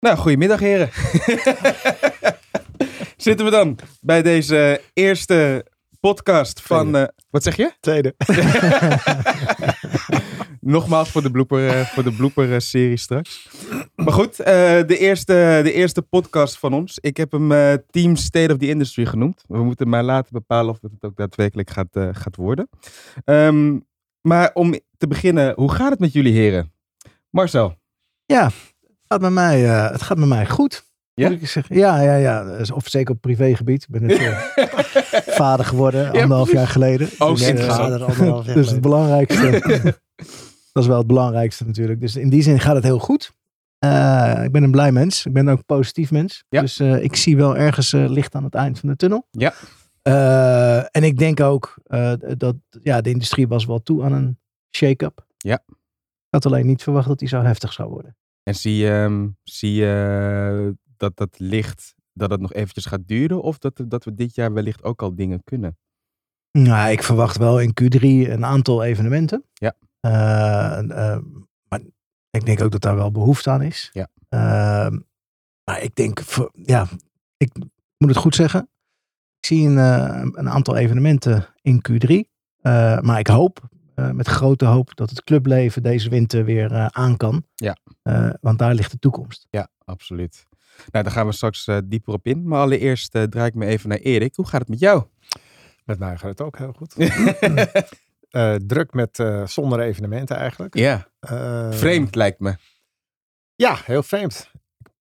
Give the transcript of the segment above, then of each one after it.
Nou, goedemiddag heren. Zitten we dan bij deze eerste podcast van... Tweede. eh, wat zeg je? Tweede. Nogmaals voor de blooper, eh, voor de blooper eh, serie straks. Maar goed, eh, de, eerste, de eerste podcast van ons. Ik heb hem eh, Team State of the Industry genoemd. We moeten maar later bepalen of het ook daadwerkelijk gaat, gaat worden. Ehm, maar om te beginnen, hoe gaat het met jullie heren? Marcel. Ja, gaat met mij, eh, het gaat met mij goed. Ja? Moet ik zeggen. Ja, ja, ja. Dus Of zeker op privégebied. Ik ben net eh, vader geworden, anderhalf jaar geleden. Oh, dus, eh. Vader anderhalf jaar dus het belangrijkste. dat is wel het belangrijkste natuurlijk. Dus in die zin gaat het heel goed. Ik ben een blij mens. Ik ben ook een positief mens. Ja. Dus ik zie wel ergens licht aan het eind van de tunnel. Ja. En ik denk ook dat ja, de industrie was wel toe aan een shake-up. Ja. Ik had alleen niet verwacht dat die zo heftig zou worden. En zie je, ehm, zie je dat dat licht, dat het nog eventjes gaat duren? Of dat, dat we dit jaar wellicht ook al dingen kunnen? Nou, ik verwacht wel in Q3 een aantal evenementen. Ja. Eh, eh, maar ik denk ook dat daar wel behoefte aan is. Ja. Eh, maar ik denk, voor- ja, ik moet het goed zeggen. Ik zie een, eh, een aantal evenementen in Q3. Eh, maar ik hoop, eh, met grote hoop, dat het clubleven deze winter weer eh, aan kan. Ja. Eh, want daar ligt de toekomst. Ja, absoluut. Nou, daar gaan we straks eh, dieper op in. Maar allereerst eh, draai ik me even naar Erik. Hoe gaat het met jou? Met mij gaat het ook heel goed. Eh, druk met eh, zonder evenementen eigenlijk. ja, Eh, vreemd lijkt me. Ja, heel vreemd.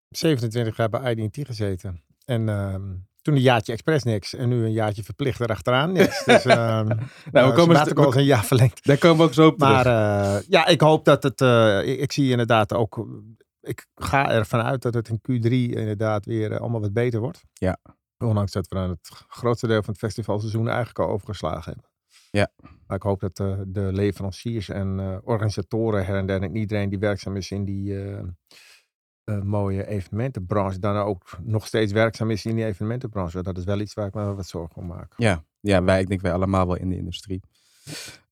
27 jaar bij IDT gezeten. En ehm, toen een jaartje expres niks. En nu een jaartje verplicht erachteraan niks. Dus ehm Nou, we nou, komen, sabbatical is een jaar verlengd. daar komen we ook zo op terug. Maar eh, ja, ik hoop dat het... eh, ik, ik zie inderdaad ook... Ik ga ervan uit dat het in Q3 inderdaad weer eh, allemaal wat beter wordt. Ja. Ondanks dat we dan het grootste deel van het festivalseizoen eigenlijk al overgeslagen hebben. Ja. Maar ik hoop dat eh, de leveranciers en eh, organisatoren her en der en iedereen die werkzaam is in die eh, mooie evenementenbranche, dan ook nog steeds werkzaam is in die evenementenbranche. Dat is wel iets waar ik me wat zorgen om maak. Ja, ja wij, ik denk wij allemaal wel in de industrie.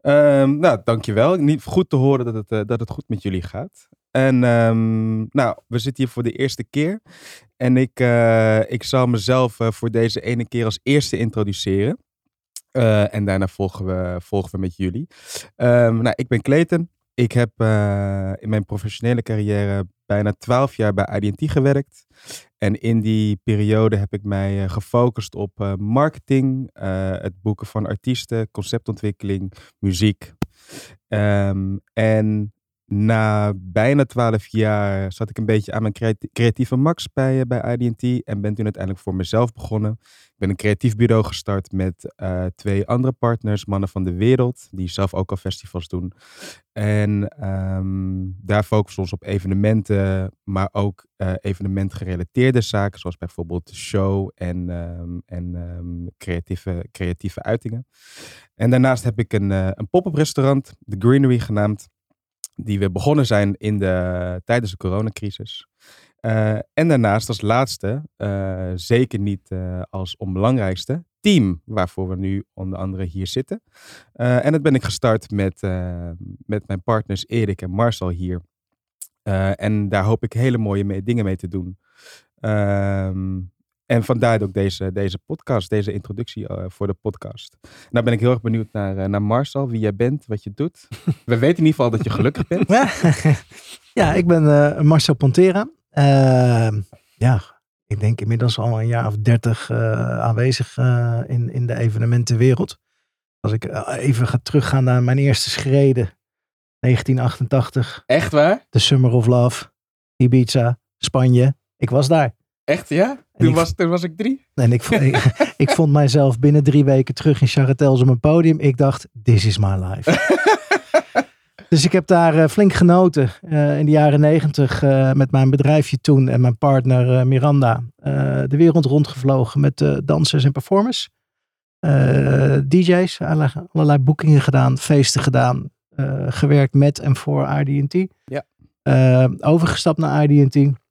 Ehm, nou, dankjewel. Niet goed te horen dat het, eh, dat het goed met jullie gaat. En ehm, nou, we zitten hier voor de eerste keer. En ik, eh, ik zal mezelf voor deze ene keer als eerste introduceren. En daarna volgen we, volgen we met jullie. Ehm, nou, ik ben Clayton. Ik heb in mijn professionele carrière bijna 12 jaar bij IDT gewerkt. En in die periode heb ik mij eh, gefocust op eh, marketing, eh, het boeken van artiesten, conceptontwikkeling, muziek. Ehm, en na bijna 12 jaar zat ik een beetje aan mijn creati- creatieve max bij, eh, bij IDT en ben toen uiteindelijk voor mezelf begonnen. Ik ben een creatief bureau gestart met eh, twee andere partners, mannen van de wereld, die zelf ook al festivals doen. En ehm, daar focussen we ons op evenementen, maar ook eh evenementgerelateerde zaken, zoals bijvoorbeeld show en, ehm, en ehm, creatieve, creatieve uitingen. En daarnaast heb ik een, een pop-up restaurant, The Greenery genaamd, die we begonnen zijn in de, tijdens de coronacrisis. Eh, en daarnaast als laatste, eh, zeker niet eh, als onbelangrijkste, team, waarvoor we nu onder andere hier zitten. En dat ben ik gestart met, met mijn partners Erik en Marcel hier. En daar hoop ik hele mooie mee- dingen mee te doen. Ehm, en vandaar ook deze, deze podcast, deze introductie eh, voor de podcast. Nou ben ik heel erg benieuwd naar, eh, naar Marcel, wie jij bent, wat je doet. We weten in ieder geval dat je gelukkig bent. ja, ik ben eh, Marcel Pontera. Ehm, ja, ik denk inmiddels al een jaar of dertig aanwezig in, in de evenementenwereld. Als ik even ga teruggaan naar mijn eerste schreden. 1988, Echt waar? de Summer of Love, Ibiza, Spanje. Ik was daar. Echt ja? En Toen ik- was, toen was ik drie. En ik, ik, ik vond mijzelf binnen drie weken terug in Charretels op een podium. Ik dacht, this is my life. dus ik heb daar eh, flink genoten eh, in de jaren negentig eh, met mijn bedrijfje toen en mijn partner Miranda. de wereld rondgevlogen met dansers en performers. DJ's, allerlei, allerlei boekingen gedaan, feesten gedaan. gewerkt met en voor RD&T. Ja. Overgestapt naar RD&T.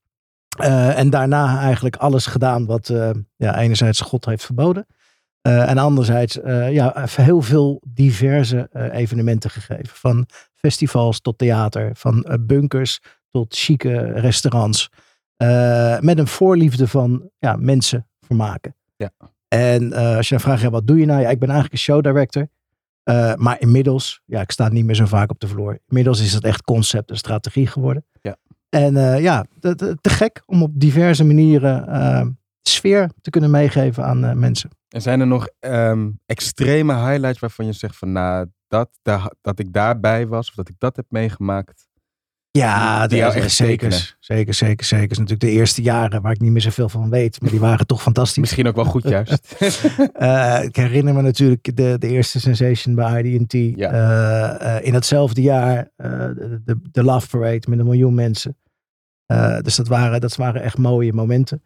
Eh, en daarna eigenlijk alles gedaan wat eh, ja, enerzijds God heeft verboden. eh, en anderzijds ja, heel veel diverse evenementen gegeven. Van festivals tot theater, van bunkers tot chique restaurants. met een voorliefde van ja, mensen vermaken. Ja. En als je dan vraagt, ja, wat doe je nou? Ja, ik ben eigenlijk een show director. Maar inmiddels, ja, ik sta niet meer zo vaak op de vloer. Inmiddels is het echt concept en strategie geworden. Ja. En eh, ja, te, te- gek om op diverse manieren eh, sfeer te kunnen meegeven aan eh, mensen. En zijn er nog ehm, extreme highlights waarvan je zegt van nou, dat, dat ik daarbij was of dat ik dat heb meegemaakt? Ja, Die dat- echt zeker, zeker, zeker, zeker. is natuurlijk de eerste jaren waar ik niet meer zoveel van weet. Maar die waren toch fantastisch. Misschien ook wel goed juist. Ik herinner me natuurlijk de, de eerste sensation bij IDT. Ja. Eh, in hetzelfde jaar de, de Love Parade met een miljoen mensen. Eh, dus dat waren, dat waren echt mooie momenten.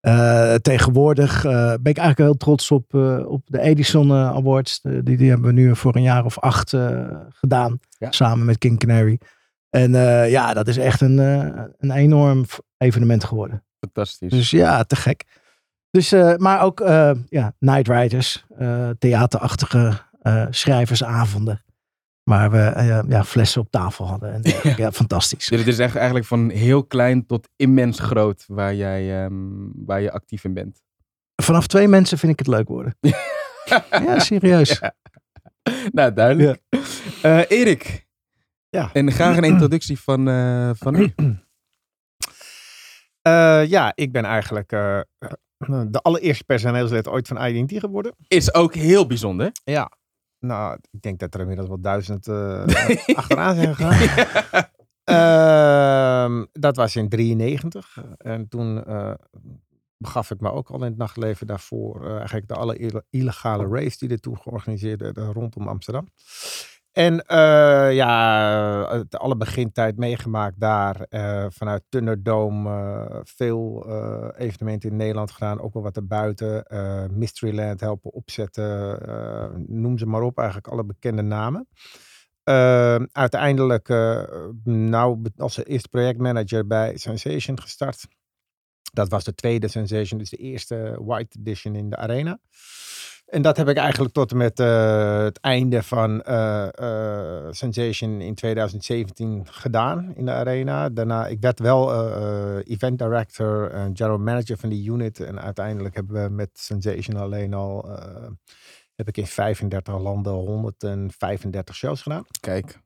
Eh, tegenwoordig eh, ben ik eigenlijk heel trots op, op de Edison Awards. De- die, die hebben we nu voor een jaar of acht gedaan. Ja. Samen met King Canary. En ja, dat is echt een, een enorm evenement geworden. Fantastisch. Dus ja, te gek. Dus, maar ook ja, Night Riders, theaterachtige schrijversavonden. Waar we eh, ja, flessen op tafel hadden. En, Ja. ja. fantastisch. Dus het is echt eigenlijk van heel klein tot immens groot waar, jij, ehm, waar je actief in bent. Vanaf twee mensen vind ik het leuk worden. ja, serieus. Ja. Nou, duidelijk. Eh, Erik. Ja. En graag een introductie van, eh, van u. Ja, ik ben eigenlijk de allereerste personeelslid ooit van IDT geworden. Is ook heel bijzonder. Ja. Nou, ik denk dat er inmiddels wel duizend eh, achteraan zijn gegaan. Ehm, dat was in 93. En toen eh, begaf ik me ook al in het nachtleven daarvoor. eh, eigenlijk de alle ille- illegale race die er toen georganiseerd werd eh, rondom Amsterdam. En eh, ja, het alle begintijd meegemaakt daar. eh, vanuit Thunderdome eh, veel evenementen in Nederland gedaan. Ook wel wat erbuiten. Mysteryland helpen opzetten. noem ze maar op. Eigenlijk alle bekende namen. Eh, uiteindelijk, nou, als eerste projectmanager bij Sensation gestart. Dat was de tweede Sensation, dus de eerste White Edition in de arena. En dat heb ik eigenlijk tot en met eh, het einde van eh, eh, Sensation in 2017 gedaan in de arena. Daarna, ik werd wel event director en general manager van die unit. En uiteindelijk hebben we met Sensation alleen al, heb ik in 35 landen 135 shows gedaan. Kijk,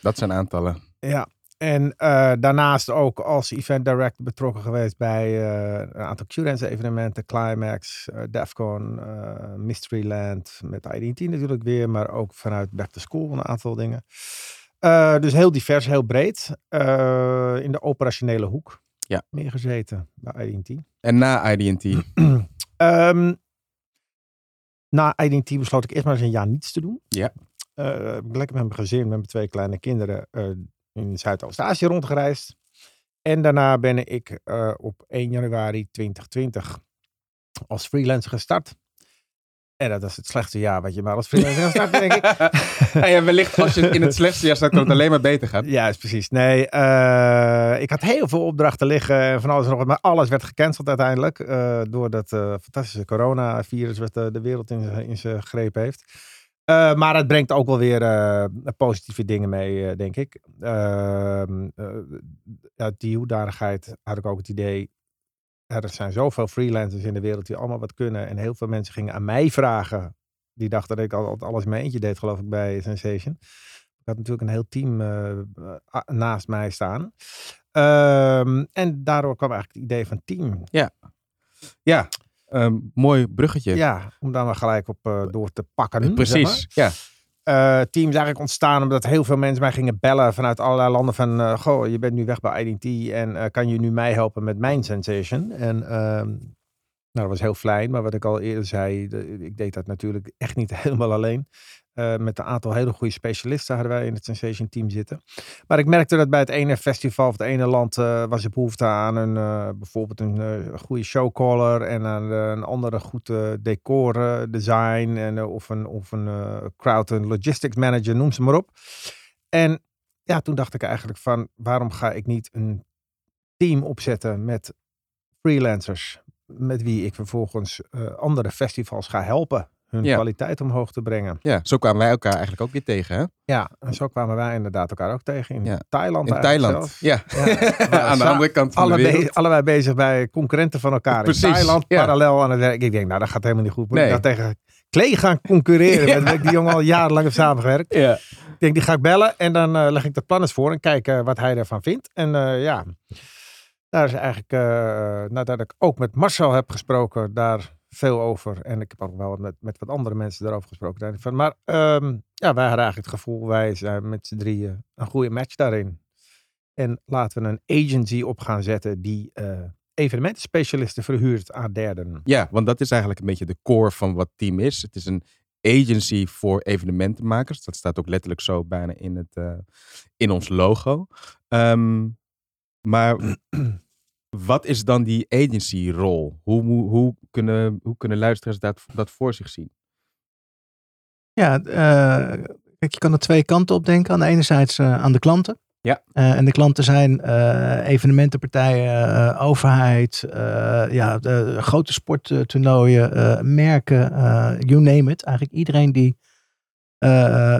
dat zijn aantallen. Ja, en eh, daarnaast ook als event director betrokken geweest bij eh, een aantal Q-Dance evenementen, Climax, eh, Defcon, Mysteryland, met IDT natuurlijk weer, maar ook vanuit Back to School een aantal dingen. Dus heel divers, heel breed. In de operationele hoek Ja. meer gezeten bij IDT. En na IDT. Ehm, na IDT besloot ik eerst maar eens een jaar niets te doen. Ja. Ik lekker met mijn gezin, met mijn twee kleine kinderen in Zuidoost-Azië rondgereisd. En daarna ben ik eh, op 1 januari 2020 als freelancer gestart. En dat is het slechtste jaar wat je maar als freelancer kan starten, denk ik. Ja, ja, wellicht als je in het slechtste jaar staat, kan het alleen maar beter gaan. Ja, is precies. Nee, eh, ik had heel veel opdrachten liggen en van alles en nog wat. Maar alles werd gecanceld uiteindelijk. eh, door dat fantastische coronavirus wat de wereld in, in zijn greep heeft. Eh, maar het brengt ook wel weer eh, positieve dingen mee, eh, denk ik. Ehm, eh, uit die hoedanigheid had ik ook het idee. Er zijn zoveel freelancers in de wereld die allemaal wat kunnen. En heel veel mensen gingen aan mij vragen. Die dachten dat ik altijd alles in mijn eentje deed, geloof ik, bij Sensation. Ik had natuurlijk een heel team naast mij staan. Ehm, en daardoor kwam eigenlijk het idee van team. Ja, ehm, mooi bruggetje. Ja, om daar maar gelijk op eh, door te pakken. zeg Precies. maar. Ja. Eh, team is eigenlijk ontstaan omdat heel veel mensen mij gingen bellen vanuit allerlei landen van, eh, goh, je bent nu weg bij IDT en kan je nu mij helpen met mijn sensation? En ehm, nou, dat was heel fijn, maar wat ik al eerder zei, de- ik deed dat natuurlijk echt niet helemaal alleen. Eh, met een aantal hele goede specialisten hadden wij in het Sensation team zitten. Maar ik merkte dat bij het ene festival of het ene land eh, was er behoefte aan een, eh, bijvoorbeeld een goede showcaller en aan een andere goed eh, decor eh, design en, of een, of een crowd en logistics manager, noem ze maar op. En ja, toen dacht ik eigenlijk van waarom ga ik niet een team opzetten met freelancers met wie ik vervolgens andere festivals ga helpen hun Ja. kwaliteit omhoog te brengen. Ja, zo kwamen wij elkaar eigenlijk ook weer tegen, hè? Ja, en zo kwamen wij inderdaad elkaar ook tegen in Ja. Thailand. In Thailand. Ja. Ja. Aan de andere kant van Alle de be- wereld. allebei bezig bij concurrenten van elkaar Precies, in Thailand, parallel aan het werk. Ik denk, nou dat gaat helemaal niet goed. Moet Nee. ik nou tegen Klee gaan concurreren, met ik die jongen al jarenlang heb samengewerkt. Ja. Ik denk, die ga ik bellen en dan eh, leg ik de plan eens voor en kijken wat hij ervan vindt. En eh, ja, daar is eigenlijk, eh, nadat ik ook met Marcel heb gesproken, daar veel over. En ik heb ook wel met, met wat andere mensen daarover gesproken. Van, maar ehm, ja, wij hadden eigenlijk het gevoel, wij zijn met z'n drieën een goede match daarin. En laten we een agency op gaan zetten die eh evenementenspecialisten verhuurt aan derden. ja, want dat is eigenlijk een beetje de core van wat Team is. Het is een agency voor evenementenmakers. Dat staat ook letterlijk zo bijna in, het, eh, in ons logo. Ehm, maar wat is dan die agency-rol? Hoe, hoe, hoe, kunnen, hoe kunnen luisteraars dat, dat voor zich zien? Ja, eh, kijk, je kan er twee kanten op denken. Aan de ene zijde eh, aan de klanten. Ja. Eh, en de klanten zijn evenementenpartijen, overheid, ja, de grote sporttoernooien, merken, you name it. Eigenlijk iedereen die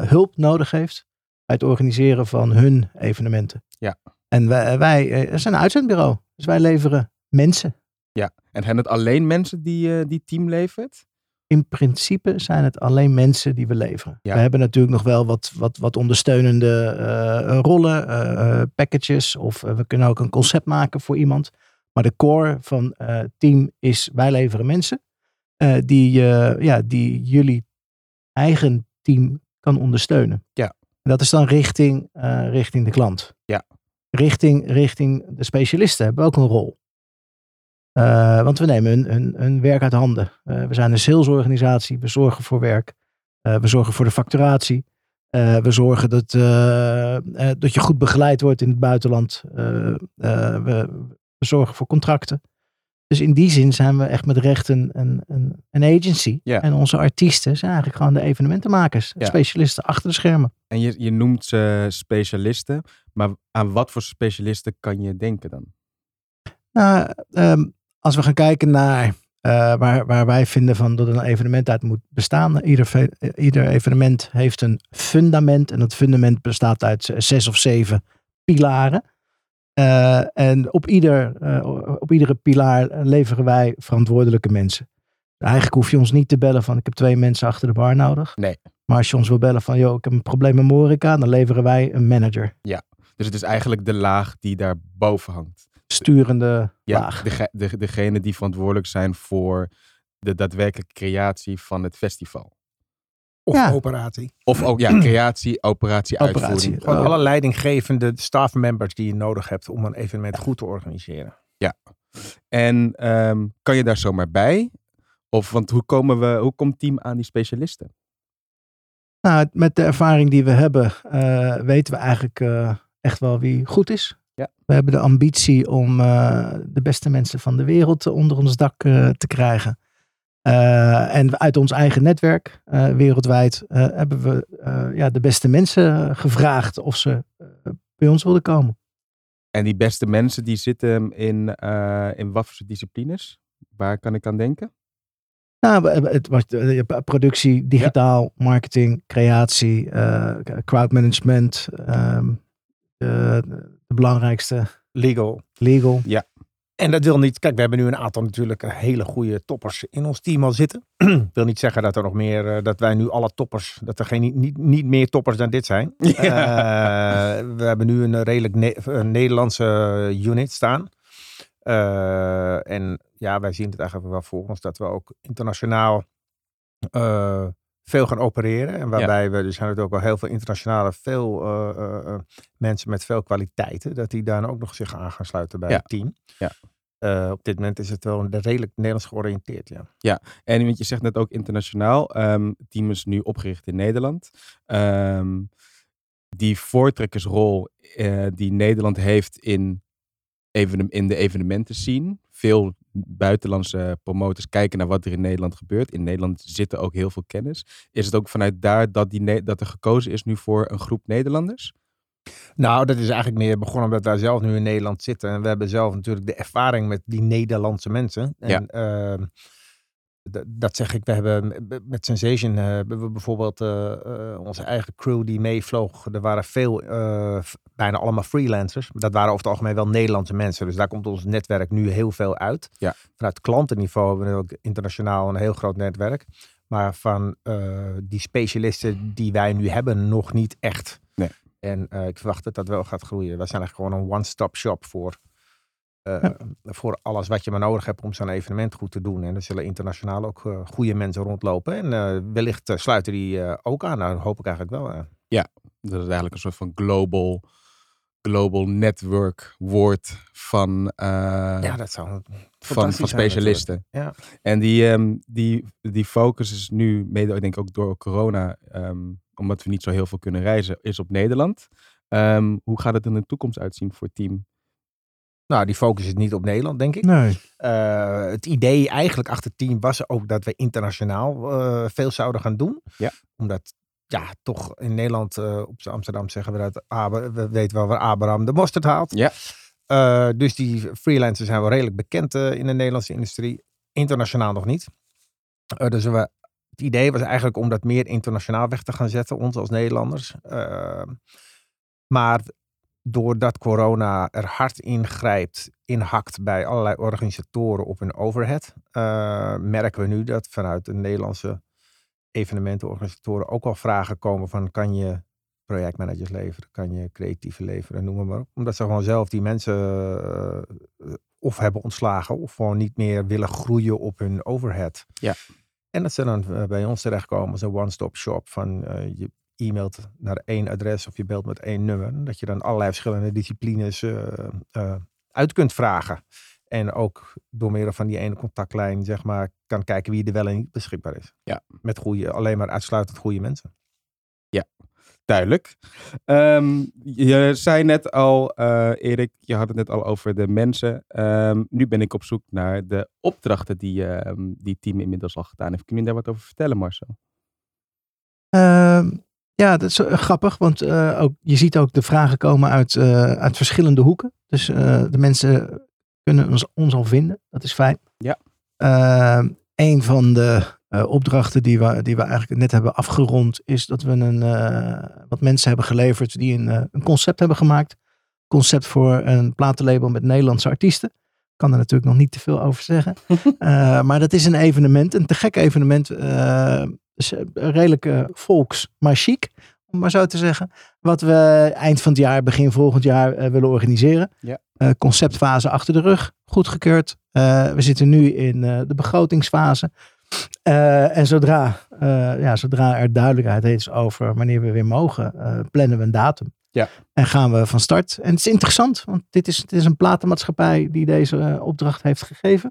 hulp nodig heeft bij het organiseren van hun evenementen. Ja. En wij, wij zijn een uitzendbureau. Dus wij leveren mensen. Ja, en zijn het alleen mensen die, eh, die Team levert? in principe zijn het alleen mensen die we leveren. Ja. We hebben natuurlijk nog wel wat, wat, wat ondersteunende eh, rollen, eh, packages. Of we kunnen ook een concept maken voor iemand. Maar de core van het team is wij leveren mensen. die, ja, die jullie eigen team kan ondersteunen. Ja. En dat is dan richting, richting de klant. Ja. Richting, richting de specialisten hebben we ook een rol. Eh, want we nemen hun, hun, hun werk uit handen. Eh, we zijn een salesorganisatie. We zorgen voor werk. Eh, we zorgen voor de facturatie. We zorgen dat, dat je goed begeleid wordt in het buitenland. We zorgen voor contracten. Dus in die zin zijn we echt met recht een, een, een, een agency. Ja. En onze artiesten zijn eigenlijk gewoon de evenementenmakers. Ja. Specialisten achter de schermen. En je, je noemt ze specialisten, maar aan wat voor specialisten kan je denken dan? Nou, ehm, als we gaan kijken naar eh, waar, waar wij vinden van dat een evenement uit moet bestaan. Ieder, eh, ieder evenement heeft een fundament. En dat fundament bestaat uit z- zes of zeven pilaren. Eh, en op, ieder, eh, op iedere pilaar leveren wij verantwoordelijke mensen. Eigenlijk hoef je ons niet te bellen van ik heb twee mensen achter de bar nodig. Nee. Maar als je ons wil bellen van joh, ik heb een probleem met Morica, dan leveren wij een manager. Dus het is eigenlijk de laag die daar boven hangt. Sturende Ja, laag. dege- de, degene die verantwoordelijk zijn voor de daadwerkelijke creatie van het festival. Of Ja. operatie. Of ook, ja, creatie, operatie, Operatie. uitvoering. Gewoon Oh. alle leidinggevende staffmembers die je nodig hebt om een evenement goed te organiseren. En ehm, kan je daar zomaar bij? Of, want hoe, komen we, hoe komt team aan die specialisten? Nou, met de ervaring die we hebben, eh, weten we eigenlijk eh, echt wel wie goed is. Ja. We hebben de ambitie om eh, de beste mensen van de wereld onder ons dak eh, te krijgen. Eh, en uit ons eigen netwerk, eh, wereldwijd, eh, hebben we ja, de beste mensen gevraagd of ze bij ons wilden komen. En die beste mensen die zitten in, in wat voor disciplines? Waar kan ik aan denken? Nou, het was productie, digitaal, marketing, creatie, crowdmanagement, ehm, de, de belangrijkste, Legal. legal. En dat wil niet, kijk, we hebben nu een aantal natuurlijk hele goede toppers in ons team al zitten. wil niet zeggen dat er nog meer, eh, dat wij nu alle toppers, dat er geen, niet, niet meer toppers dan dit zijn. Eh, we hebben nu een redelijk Ne- een Nederlandse unit staan. Eh, en ja, wij zien het eigenlijk wel voor ons dat we ook internationaal eh, veel gaan opereren. En waarbij we, er zijn natuurlijk ook wel heel veel internationale, veel eh, eh, eh, mensen met veel kwaliteiten, dat die daar ook nog zich aan gaan sluiten bij Ja. het team. Ja. Eh, op dit moment is het wel redelijk Nederlands georiënteerd, ja. En want je zegt net ook internationaal. het team is nu opgericht in Nederland. Ehm, die voortrekkersrol eh, die Nederland heeft in, evenem- in de evenementen scene. Veel buitenlandse promotors kijken naar wat er in Nederland gebeurt. In Nederland zitten ook heel veel kennis. Is het ook vanuit daar dat, die, dat er gekozen is nu voor een groep Nederlanders? Nou, dat is eigenlijk meer begonnen omdat wij zelf nu in Nederland zitten. En we hebben zelf natuurlijk de ervaring met die Nederlandse mensen. En, Ja. ehm, dat zeg ik, we hebben met Sensation eh, hebben we bijvoorbeeld eh, eh, onze eigen crew die meevloog. Er waren veel, bijna allemaal freelancers. Dat waren over het algemeen wel Nederlandse mensen. Dus daar komt ons netwerk nu heel veel uit. Ja. Vanuit klantenniveau hebben we ook internationaal een heel groot netwerk. Maar van die specialisten die wij nu hebben, nog niet echt. En eh, ik verwacht dat dat wel gaat groeien. Wij zijn eigenlijk gewoon een one-stop shop voor, eh, Ja. voor alles wat je maar nodig hebt om zo'n evenement goed te doen. En er zullen internationaal ook eh, goede mensen rondlopen. En wellicht sluiten die ook aan. Nou, dat hoop ik eigenlijk wel. eh. Dat is eigenlijk een soort van global, global network woord van, eh, ja, dat zou van, van zijn specialisten. Ja. En die, ehm, die, die focus is nu, mede denk ik ook door corona, ehm, omdat we niet zo heel veel kunnen reizen, is op Nederland. Ehm, hoe gaat het in de toekomst uitzien voor het team? Nou, die focus is niet op Nederland, denk ik. Nee. Eh, het idee eigenlijk achter het team was ook dat we internationaal eh, veel zouden gaan doen. Ja. Omdat, ja, toch in Nederland, eh, op Amsterdam zeggen we dat we weten wel waar Abraham de mosterd haalt. Ja. Eh, dus die freelancers zijn wel redelijk bekend eh, in de Nederlandse industrie. Internationaal nog niet. Dus we, het idee was eigenlijk om dat meer internationaal weg te gaan zetten, ons als Nederlanders. Maar doordat corona er hard ingrijpt, inhakt bij allerlei organisatoren op hun overhead, merken we nu dat vanuit de Nederlandse evenementenorganisatoren ook al vragen komen van kan je projectmanagers leveren, kan je creatieve leveren, noem maar, maar op. Omdat ze gewoon zelf die mensen eh, of hebben ontslagen of gewoon niet meer willen groeien op hun overhead. Ja. En dat ze dan eh, bij ons terechtkomen als een one-stop shop van eh, je e-mailt naar één adres of je belt met één nummer. Dat je dan allerlei verschillende disciplines eh, eh, uit kunt vragen. En ook door middel van die ene contactlijn, zeg maar, kan kijken wie er wel en niet beschikbaar is. Ja. Met goede, alleen maar uitsluitend goede mensen. Duidelijk. Ehm, je zei net al, eh, Erik, je had het net al over de mensen. Ehm, nu ben ik op zoek naar de opdrachten die, ehm, die het team inmiddels al gedaan heeft. Kun je daar wat over vertellen, Marcel? Ehm, ja, dat is eh, grappig, want eh, ook, je ziet ook de vragen komen uit, eh, uit verschillende hoeken. Dus eh, de mensen kunnen ons, ons al vinden, dat is fijn. Ja. Ehm, een van de eh, opdrachten die we, die we eigenlijk net hebben afgerond, is dat we een, eh, wat mensen hebben geleverd die een, eh, een concept hebben gemaakt. Concept voor een platenlabel met Nederlandse artiesten. Ik kan er natuurlijk nog niet te veel over zeggen. Maar dat is een evenement, een te gek evenement. dus, redelijk volks, maar chic, om maar zo te zeggen. Wat we eind van het jaar, begin volgend jaar eh, willen organiseren. Ja. Eh, conceptfase achter de rug, goedgekeurd. Eh, we zitten nu in de begrotingsfase. En zodra, ja, zodra er duidelijkheid is over wanneer we weer mogen, plannen we een datum. Ja. En gaan we van start. En het is interessant, want dit is, dit is een platenmaatschappij die deze opdracht heeft gegeven.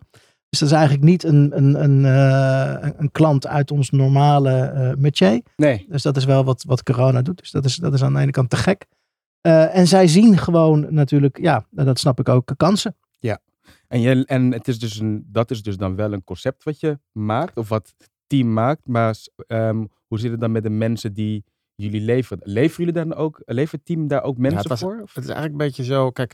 Dus dat is eigenlijk niet een, een, een, eh, een- klant uit ons normale eh métier. Nee. Dus dat is wel wat, wat corona doet. Dus dat is, dat is aan de ene kant te gek. Eh, en zij zien gewoon natuurlijk, ja, dat snap ik ook, kansen. En, je, en het is dus een, dat is dus dan wel een concept wat je maakt, of wat het team maakt. Maar ehm, hoe zit het dan met de mensen die jullie leveren? Leveren jullie dan ook, levert het team daar ook mensen het was- voor? Of- Het is eigenlijk een beetje zo, kijk,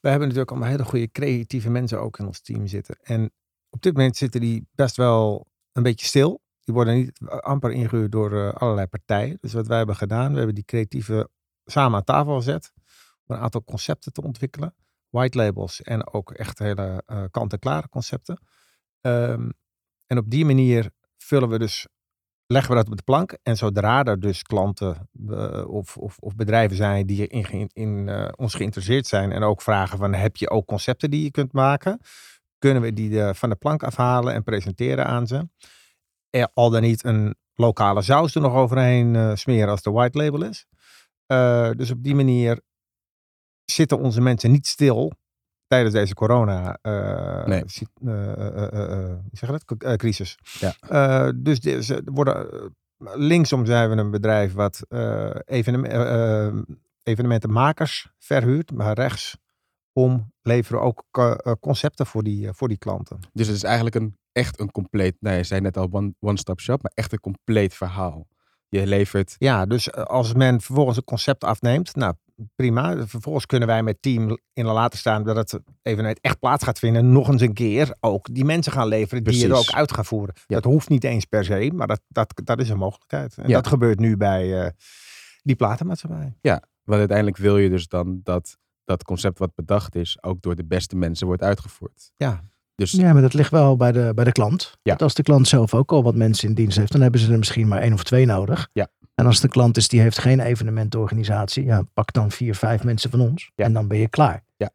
we hebben natuurlijk allemaal hele goede creatieve mensen ook in ons team zitten. En op dit moment zitten die best wel een beetje stil. Die worden niet amper ingehuurd door eh, allerlei partijen. Dus wat wij hebben gedaan, we hebben die creatieve samen aan tafel gezet. Om een aantal concepten te ontwikkelen. White labels en ook echt hele eh, kant-en-klare concepten. Ehm, en op die manier vullen we dus, leggen we dat op de plank. En zodra er dus klanten eh, of, of, of bedrijven zijn die in, in eh, ons geïnteresseerd zijn. En ook vragen van heb je ook concepten die je kunt maken? Kunnen we die eh, van de plank afhalen en presenteren aan ze? Er al dan niet een lokale saus er nog overheen eh, smeren als de white label is. Eh, dus op die manier zitten onze mensen niet stil tijdens deze corona eh, Nee. eh, eh, eh, eh, zeg dat? Eh, crisis. Ja. Eh, dus ze worden, eh, linksom zijn we een bedrijf wat eh, evenem- eh, eh, evenementenmakers verhuurt, maar rechtsom leveren ook eh, concepten voor die, eh, voor die klanten. Dus het is eigenlijk een, echt een compleet, nou je zei net al one- one-stop shop, maar echt een compleet verhaal. Je levert, Ja, dus eh, als men vervolgens een concept afneemt, nou, prima. Vervolgens kunnen wij met team in de laten staan dat het evenement echt plaats gaat vinden. Nog eens een keer ook die mensen gaan leveren die er ook uit gaan voeren. Ja. Dat hoeft niet eens per se, maar dat, dat, dat is een mogelijkheid. En Ja. dat gebeurt nu bij eh, die platenmaatschappij. Want uiteindelijk wil je dus dan dat dat concept wat bedacht is ook door de beste mensen wordt uitgevoerd. Ja. Dus Ja, maar dat ligt wel bij de, bij de klant. Ja. Want als de klant zelf ook al wat mensen in dienst heeft, dan hebben ze er misschien maar één of twee nodig. Ja. En als de klant is die heeft geen evenementorganisatie, ja, pak dan vier, vijf mensen van ons Ja. en dan ben je klaar. Ja.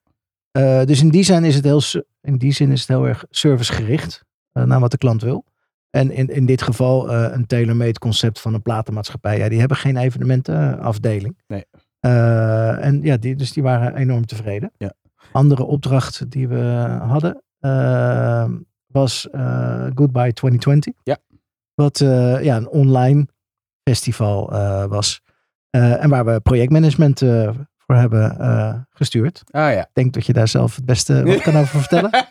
Eh, dus in die zin is het heel, in die zin is het heel erg servicegericht eh, naar wat de klant wil. En in, in dit geval eh, een tailor-made concept van een platenmaatschappij. Ja, die hebben geen evenementenafdeling. Nee. Eh, en ja, die, dus die waren enorm tevreden. Ja. Andere opdracht die we hadden eh, was eh, Goodbye 2020. Ja. Wat eh, ja, een online festival was. En waar we projectmanagement voor hebben gestuurd. Ah ja. Ik denk dat je daar zelf het beste wat kan over vertellen.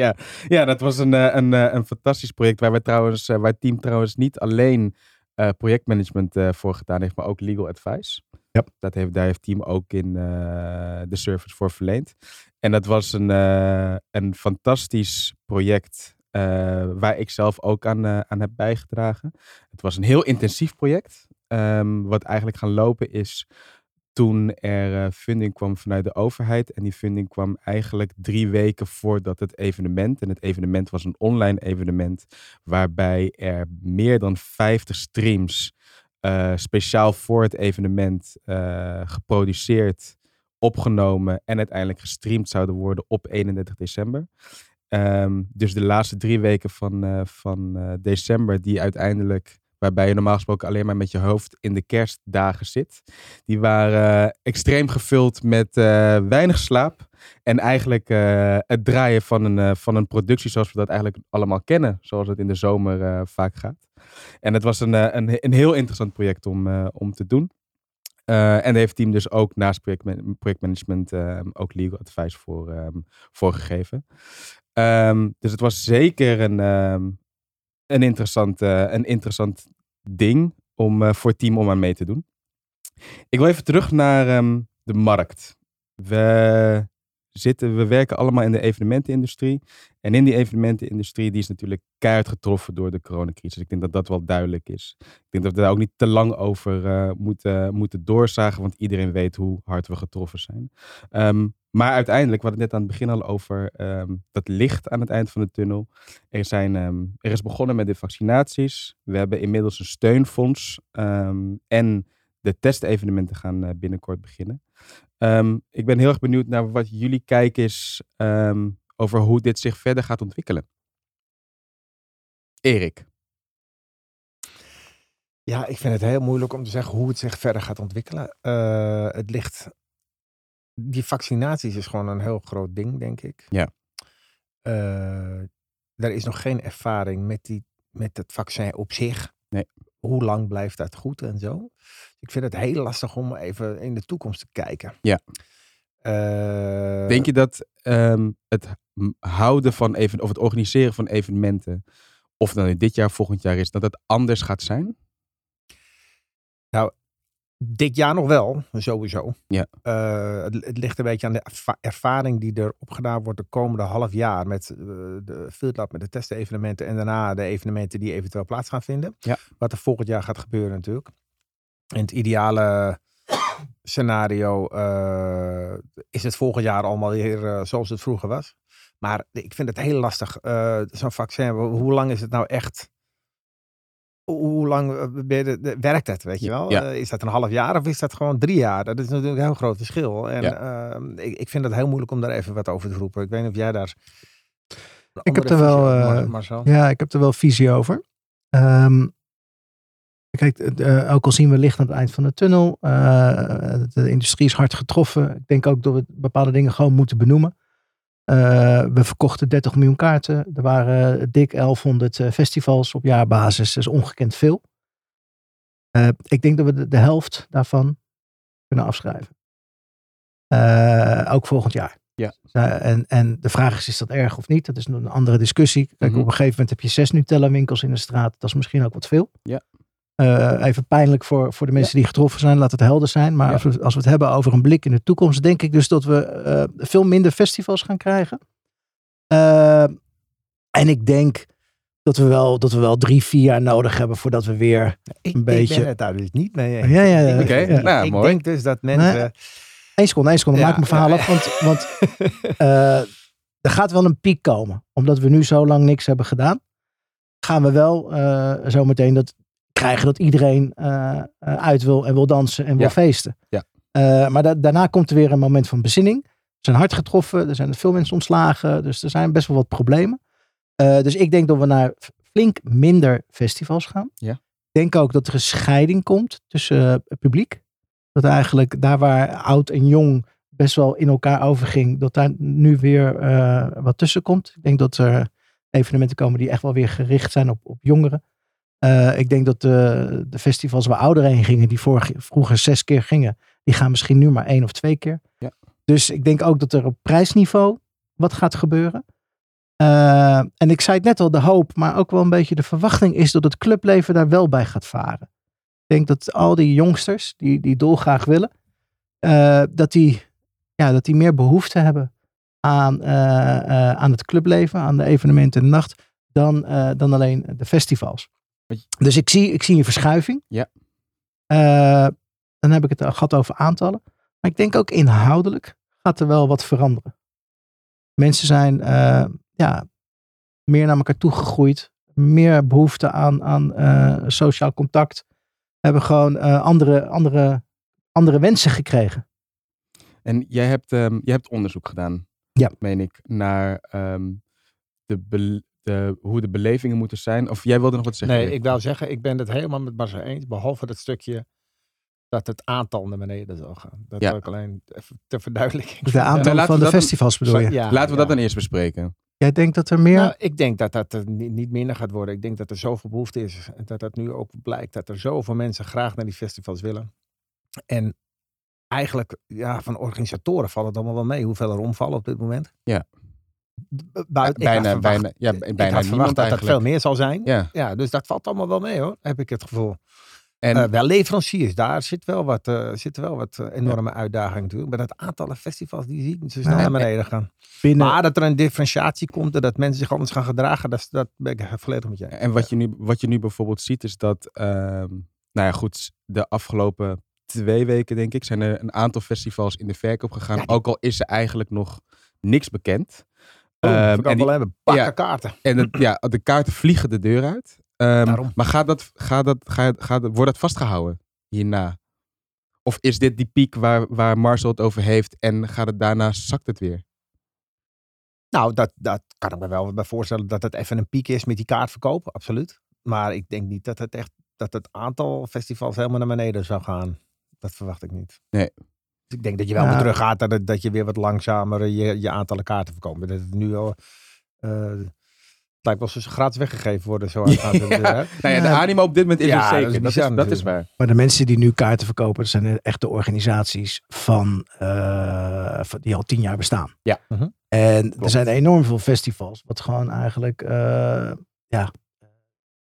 ja. ja, dat was een, een, een fantastisch project waar we trouwens, waar het team trouwens niet alleen eh, projectmanagement eh, voor gedaan heeft, maar ook legal advice. Ja. Dat heeft, daar heeft team ook in eh, de service voor verleend. En dat was een, een fantastisch project waar ik zelf ook aan, aan heb bijgedragen. Het was een heel intensief project. Ehm, wat eigenlijk gaan lopen is toen er eh, funding kwam vanuit de overheid. En die funding kwam eigenlijk drie weken voordat het evenement. En het evenement was een online evenement. Waarbij er meer dan 50 streams eh, speciaal voor het evenement eh, geproduceerd, opgenomen en uiteindelijk gestreamd zouden worden op 31 december. Ehm, dus de laatste drie weken van, van december, die uiteindelijk, waarbij je normaal gesproken alleen maar met je hoofd in de kerstdagen zit, die waren eh, extreem gevuld met eh, weinig slaap. En eigenlijk eh, het draaien van een, van een productie zoals we dat eigenlijk allemaal kennen, zoals het in de zomer vaak gaat. En het was een, een, een heel interessant project om, om te doen. Eh, en heeft team dus ook naast projectman- projectmanagement eh, ook legal advice voor, ehm, voor gegeven. Ehm, dus het was zeker een, ehm, een, interessant, eh, een interessant ding om, eh, voor team om aan mee te doen. Ik wil even terug naar ehm, de markt. We, zitten, we werken allemaal in de evenementenindustrie. En in die evenementenindustrie, die is natuurlijk keihard getroffen door de coronacrisis. Ik denk dat dat wel duidelijk is. Ik denk dat we daar ook niet te lang over eh, moeten, moeten doorzagen, want iedereen weet hoe hard we getroffen zijn. Ehm, maar uiteindelijk, we hadden het net aan het begin al over ehm, dat licht aan het eind van de tunnel. Er, zijn, ehm, er is begonnen met de vaccinaties. We hebben inmiddels een steunfonds. ehm, en de testevenementen gaan eh, binnenkort beginnen. Ik ben heel erg benieuwd naar wat jullie kijk is over hoe dit zich verder gaat ontwikkelen. Erik. Ja, ik vind het heel moeilijk om te zeggen hoe het zich verder gaat ontwikkelen. Eh, het ligt. Die vaccinaties is gewoon een heel groot ding, denk ik. Ja. Eh, er is nog geen ervaring met, die, met het vaccin op zich. Nee. Hoe lang blijft dat goed en zo? Ik vind het heel lastig om even in de toekomst te kijken. Ja. Eh, Denk je dat ehm, het houden van even, of het organiseren van evenementen, of dan dit jaar, volgend jaar is, dat het anders gaat zijn? Dit jaar nog wel, sowieso. Ja. Eh, het, het ligt een beetje aan de erva- ervaring die er opgedaan wordt de komende half jaar met eh, de Field Lab, met de testevenementen en daarna de evenementen die eventueel plaats gaan vinden. Ja. Wat er volgend jaar gaat gebeuren natuurlijk. In het ideale scenario eh, is het volgend jaar allemaal weer zoals het vroeger was. Maar ik vind het heel lastig. Zo'n vaccin, hoe lang is het nou echt? Hoe lang eh, werkt het, weet je wel? Ja. Eh, is dat een half jaar of is dat gewoon drie jaar? Dat is natuurlijk een heel groot verschil. En ehm, ik, ik vind het heel moeilijk om daar even wat over te roepen. Ik weet niet of jij daar... Ik heb er wel, visie over eh, Marcel. Ja, ik heb er wel visie over. Ehm, kijk, ook al zien we licht aan het eind van de tunnel. eh, de industrie is hard getroffen. Ik denk ook dat we bepaalde dingen gewoon moeten benoemen. Eh, we verkochten 30 miljoen kaarten. Er waren dik 1100 eh, festivals op jaarbasis. Dat is ongekend veel. Eh, ik denk dat we de, de helft daarvan kunnen afschrijven. Ook volgend jaar. Ja. Eh, en, en de vraag is, is dat erg of niet? Dat is een andere discussie. Kijk, Mhm. op een gegeven moment heb je zes Nutella winkels in de straat. Dat is misschien ook wat veel. Ja. Eh, even pijnlijk voor, voor de mensen die getroffen zijn. Laat het helder zijn. Maar Ja. als, we, als we het hebben over een blik in de toekomst, denk ik dus dat we eh, veel minder festivals gaan krijgen. Eh, en ik denk dat we, wel, dat we wel drie, vier jaar nodig hebben voordat we weer. Ik, Een beetje. ik ben het daar dus niet mee eens. Ja, ja, ja. Oké, ja. nou ik mooi. denk dus dat mensen... Eén seconde, één seconde. Ja, maak mijn verhaal ja. af. Want, want eh, er gaat wel een piek komen. Omdat we nu zo lang niks hebben gedaan. Gaan we wel eh zometeen dat krijgen dat iedereen eh, eh, uit wil en wil dansen en wil Ja. feesten. Ja. Eh, maar da- daarna komt er weer een moment van bezinning. We zijn hard getroffen. Er zijn veel mensen ontslagen. Dus er zijn best wel wat problemen. Dus ik denk dat we naar flink minder festivals gaan. Ja. Ik denk ook dat er een scheiding komt tussen het publiek. Dat eigenlijk daar waar oud en jong best wel in elkaar overging, dat daar nu weer wat tussen komt. Ik denk dat er evenementen komen die echt wel weer gericht zijn op, op jongeren. Eh, ik denk dat de, de festivals waar ouderen heen gingen, die vroeger zes keer gingen, die gaan misschien nu maar één of twee keer. Ja. Dus ik denk ook dat er op prijsniveau wat gaat gebeuren. Eh, en ik zei het net al, de hoop, maar ook wel een beetje de verwachting is dat het clubleven daar wel bij gaat varen. Ik denk dat al die jongsters die, die dolgraag willen, eh, dat, die, ja, dat die meer behoefte hebben aan, aan het clubleven, aan de evenementen in de nacht, dan, dan alleen de festivals. Dus ik zie, ik zie een verschuiving. Ja. Eh, dan heb ik het al gehad over aantallen. Maar ik denk ook inhoudelijk gaat er wel wat veranderen. Mensen zijn eh, ja, meer naar elkaar toegegroeid. Meer behoefte aan, aan eh, sociaal contact. Hebben gewoon andere, andere, andere wensen gekregen. En jij hebt, ehm, jij hebt onderzoek gedaan, Ja. meen ik, naar ehm, de de, hoe de belevingen moeten zijn. Of jij wilde nog wat zeggen? Nee, Rick? ik wou zeggen, ik ben het helemaal met Marcel eens. Behalve dat stukje dat het aantal naar beneden zal gaan. Dat Ja. wil ik alleen even ter verduidelijking. De aantal we van de dan- festivals bedoel je? Ja, Laten we dat dan eerst bespreken. Jij denkt dat er meer... Nou, ik denk dat dat er niet, niet minder gaat worden. Ik denk dat er zoveel behoefte is. En dat dat nu ook blijkt dat er zoveel mensen graag naar die festivals willen. En eigenlijk, ja, van organisatoren valt het allemaal wel mee. Hoeveel er omvallen op dit moment. Ja. Buiten- ik had bijna, verwacht- bijna, ja, ik bijna had niemand verwacht dat dat veel meer zal zijn. Ja, Ja, dus dat valt allemaal wel mee hoor, heb ik het gevoel. en Eh, wel leveranciers, daar zit wel wat, eh, zitten wel wat eh, enorme uitdagingen natuurlijk. Maar dat aantallen festivals, die zie ik niet zo snel naar beneden gaan. binnen, Maar dat er een differentiatie komt en dat mensen zich anders gaan gedragen, dat, dat ben ik volledig met je. En wat je, nu, wat je nu bijvoorbeeld ziet is dat, ehm, nou ja goed, de afgelopen twee weken denk ik, zijn er een aantal festivals in de verkoop gegaan. Ja, die- Ook al is er eigenlijk nog niks bekend. Oh, Ehm, dat kan wel hebben. Pakken ja. kaarten. En het, ja, de kaarten vliegen de deur uit. Daarom. maar gaat dat, gaat dat, gaat, gaat, wordt dat vastgehouden hierna? Of is dit die piek waar, waar Marcel het over heeft en gaat het daarna, zakt het weer? Nou, dat, dat kan ik me wel bij voorstellen dat het even een piek is met die kaartverkoop, absoluut. Maar ik denk niet dat het echt dat het aantal festivals helemaal naar beneden zou gaan. Dat verwacht ik niet. Nee. Dus ik denk dat je wel Ja. weer terug gaat dat, het- dat je weer wat langzamer je, je aantallen kaarten verkoopt. Dat het nu al, eh, het lijkt wel alsof ze gratis weggegeven worden. Zo Ja, gaat het, hè? Nou ja, de Ja. animo op dit moment is Ja, er dat zeker. is Dat is, bizar dat is waar. Maar de mensen die nu kaarten verkopen, dat zijn echt de organisaties van, eh, van- die al tien jaar bestaan. Ja. Mhm. En er zijn enorm veel festivals, wat gewoon eigenlijk, eh, ja,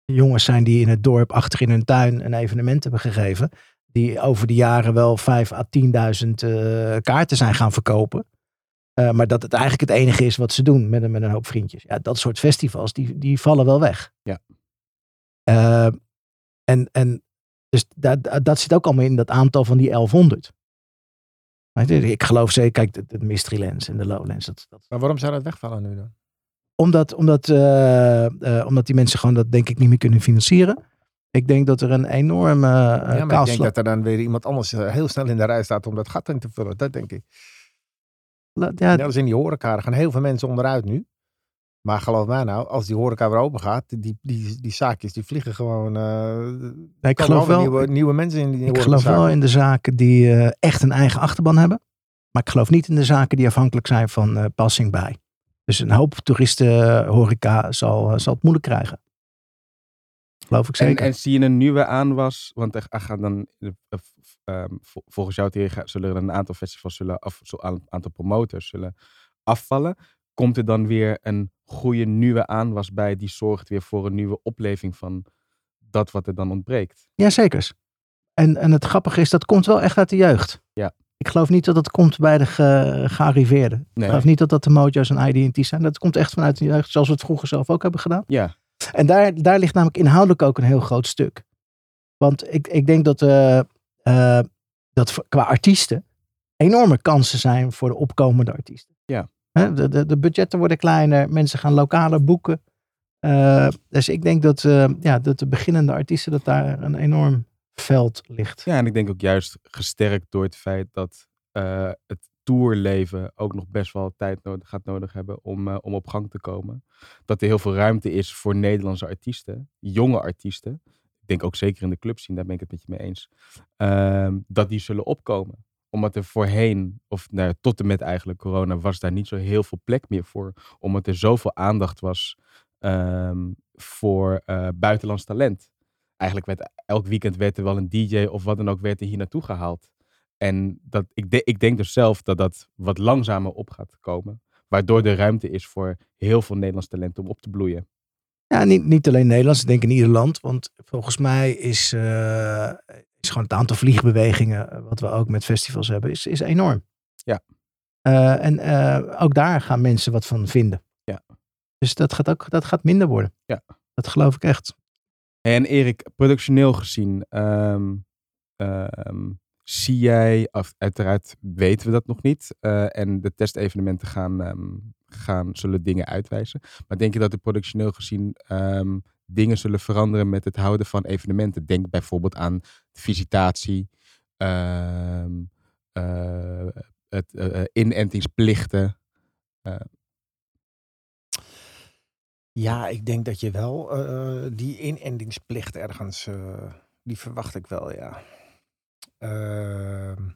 jongens zijn die in het dorp achter in hun tuin een evenement hebben gegeven. Die over de jaren wel 5 à 10.000 eh, kaarten zijn gaan verkopen. Eh, maar dat het eigenlijk het enige is wat ze doen met een, met een hoop vriendjes. Ja, dat soort festivals, die, die vallen wel weg. Ja. Eh, en, en dus dat, dat zit ook allemaal in dat aantal van die 1100. Weet je, Ik geloof zeker, kijk, de, de Mysterylands en de Lowlands. Dat, dat, Maar waarom zou dat wegvallen nu dan? omdat, omdat, omdat die mensen gewoon dat denk ik niet meer kunnen financieren. Ik denk dat er een enorme uh, ja, maar ik denk dat er dan weer iemand anders eh, heel snel in de rij staat om dat gat in te vullen. Dat denk ik. Ja, in die horeca, er gaan heel veel mensen onderuit nu. Maar geloof mij nou, als die horeca weer open gaat, die, die, die zaakjes die vliegen gewoon. eh nee, ik geloof wel, nieuwe, nieuwe mensen in die ik geloof wel in de zaken die echt een eigen achterban hebben. Maar ik geloof niet in de zaken die afhankelijk zijn van eh, passing bij. Dus een hoop toeristen horeca zal, zal het moeilijk krijgen. Geloof ik En, zeker. en zie je een nieuwe aanwas? Want er gaan dan, eh, eh, ehm, vol- volgens jouw theorie zullen er een aantal festivals, zullen, of een aantal promoters zullen afvallen. Komt er dan weer een goede nieuwe aanwas bij die zorgt weer voor een nieuwe opleving van dat wat er dan ontbreekt. Jazeker. En, en het grappige is, dat komt wel echt uit de jeugd. Ja. Ik geloof niet dat dat komt bij de ge, gearriveerden. Ik Nee. geloof niet dat dat de mojo's en IDT's zijn. Dat komt echt vanuit de jeugd, zoals we het vroeger zelf ook hebben gedaan. Ja, En daar, daar ligt namelijk inhoudelijk ook een heel groot stuk. Want ik, ik denk dat, eh, eh, dat qua artiesten enorme kansen zijn voor de opkomende artiesten. Ja. De, de, de budgetten worden kleiner, mensen gaan lokaler boeken. Eh, dus ik denk dat, ja, dat de beginnende artiesten, dat daar een enorm veld ligt. Ja, en ik denk ook juist gesterkt door het feit dat het tourleven ook nog best wel tijd nodig, gaat nodig hebben om, eh, om op gang te komen. Dat er heel veel ruimte is voor Nederlandse artiesten, jonge artiesten. Ik denk ook zeker in de club zien, daar ben ik het met je mee eens. ehm, dat die zullen opkomen. Omdat er voorheen, of nou, tot en met eigenlijk corona, was daar niet zo heel veel plek meer voor. Omdat er zoveel aandacht was ehm, voor eh, buitenlands talent eigenlijk werd elk weekend werd er wel een DJ of wat dan ook werd er hier naartoe gehaald. En dat, ik, de- ik denk dus zelf dat dat wat langzamer op gaat komen. Waardoor er ruimte is voor heel veel Nederlands talent om op te bloeien. Ja, niet, niet alleen Nederlands, ik denk in ieder land. Want volgens mij is, eh, is gewoon het aantal vliegbewegingen, eh, wat we ook met festivals hebben, is, is enorm. Ja. Eh, en ook daar gaan mensen wat van vinden. Ja. Dus dat gaat ook dat gaat minder worden. Ja. Dat geloof ik echt. En Erik, productioneel gezien, ehm, ehm, zie jij, of uiteraard weten we dat nog niet, eh, en de testevenementen gaan, ehm, gaan, zullen dingen uitwijzen. Maar denk je dat er productioneel gezien ehm, dingen zullen veranderen met het houden van evenementen? Denk bijvoorbeeld aan visitatie, ehm, eh, het eh, inentingsplichten. Ja, ik denk dat je wel die inendingsplicht ergens, die verwacht ik wel, ja. Ehm,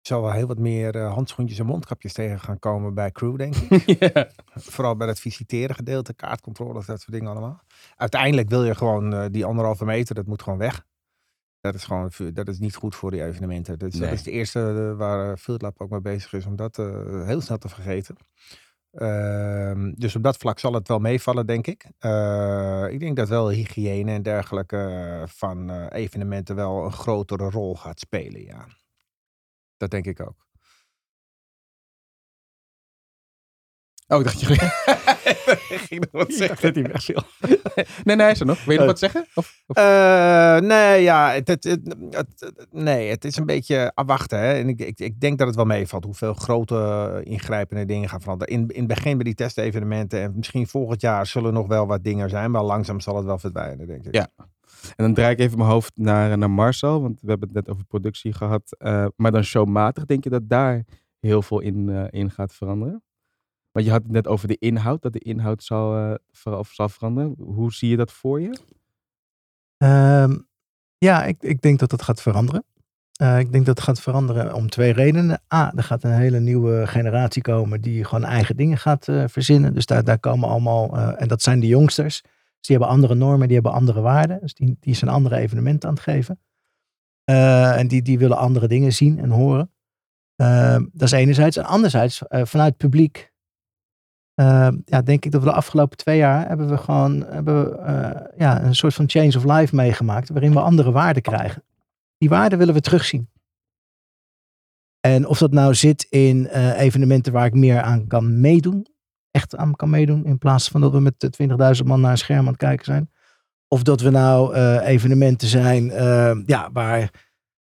er zal wel heel wat meer eh, handschoentjes en mondkapjes tegen gaan komen bij crew, denk ik. Vooral bij het visiteren gedeelte, kaartcontrole, dat soort dingen allemaal. Uiteindelijk wil je gewoon eh, die anderhalve meter, dat moet gewoon weg. Dat is gewoon, dat is niet goed voor die evenementen. Dus Nee. dat is de eerste eh, waar eh, Field Lab ook mee bezig is om dat heel snel te vergeten. Ehm, dus op dat vlak zal het wel meevallen, denk ik. Eh, ik denk dat wel hygiëne en dergelijke eh, van eh, evenementen wel een grotere rol gaat spelen, ja. Dat denk ik ook. Oh, ik dacht je ging nog wat zeggen. dat hij. Nee, nee, hij is er nog. Wil je nog wat zeggen? Of, of- Eh, nee, ja, het, het, nee, het is een beetje afwachten. Hè? En ik, ik, ik denk dat het wel meevalt hoeveel grote eh, ingrijpende dingen gaan veranderen. In, in het begin bij die testevenementen en misschien volgend jaar zullen nog wel wat dingen zijn, maar langzaam zal het wel verdwijnen, denk ik. Ja. En dan draai ik even mijn hoofd naar, naar Marcel, want we hebben het net over productie gehad. eh, maar dan showmatig, denk je dat daar heel veel in, eh, in gaat veranderen? Want je had het net over de inhoud, dat de inhoud zal, of zal veranderen. Hoe zie je dat voor je? Ehm, ja, ik, ik denk dat dat gaat veranderen. Eh, ik denk dat het gaat veranderen om twee redenen. A, er gaat een hele nieuwe generatie komen die gewoon eigen dingen gaat eh, verzinnen. Dus daar, daar komen allemaal, eh, en dat zijn de jongsters. Dus die hebben andere normen, die hebben andere waarden. Dus die, die zijn andere evenementen aan het geven. En die, die willen andere dingen zien en horen. Ehm, dat is enerzijds. En anderzijds, vanuit publiek Ehm, ja, denk ik dat we de afgelopen twee jaar hebben we gewoon hebben eh, ja, een soort van change of life meegemaakt. Waarin we andere waarden krijgen. Die waarden willen we terugzien. En of dat nou zit in eh, evenementen waar ik meer aan kan meedoen. Echt aan kan meedoen. In plaats van dat we met de 20.000 man naar een scherm aan het kijken zijn. Of dat we nou eh, evenementen zijn ja, waar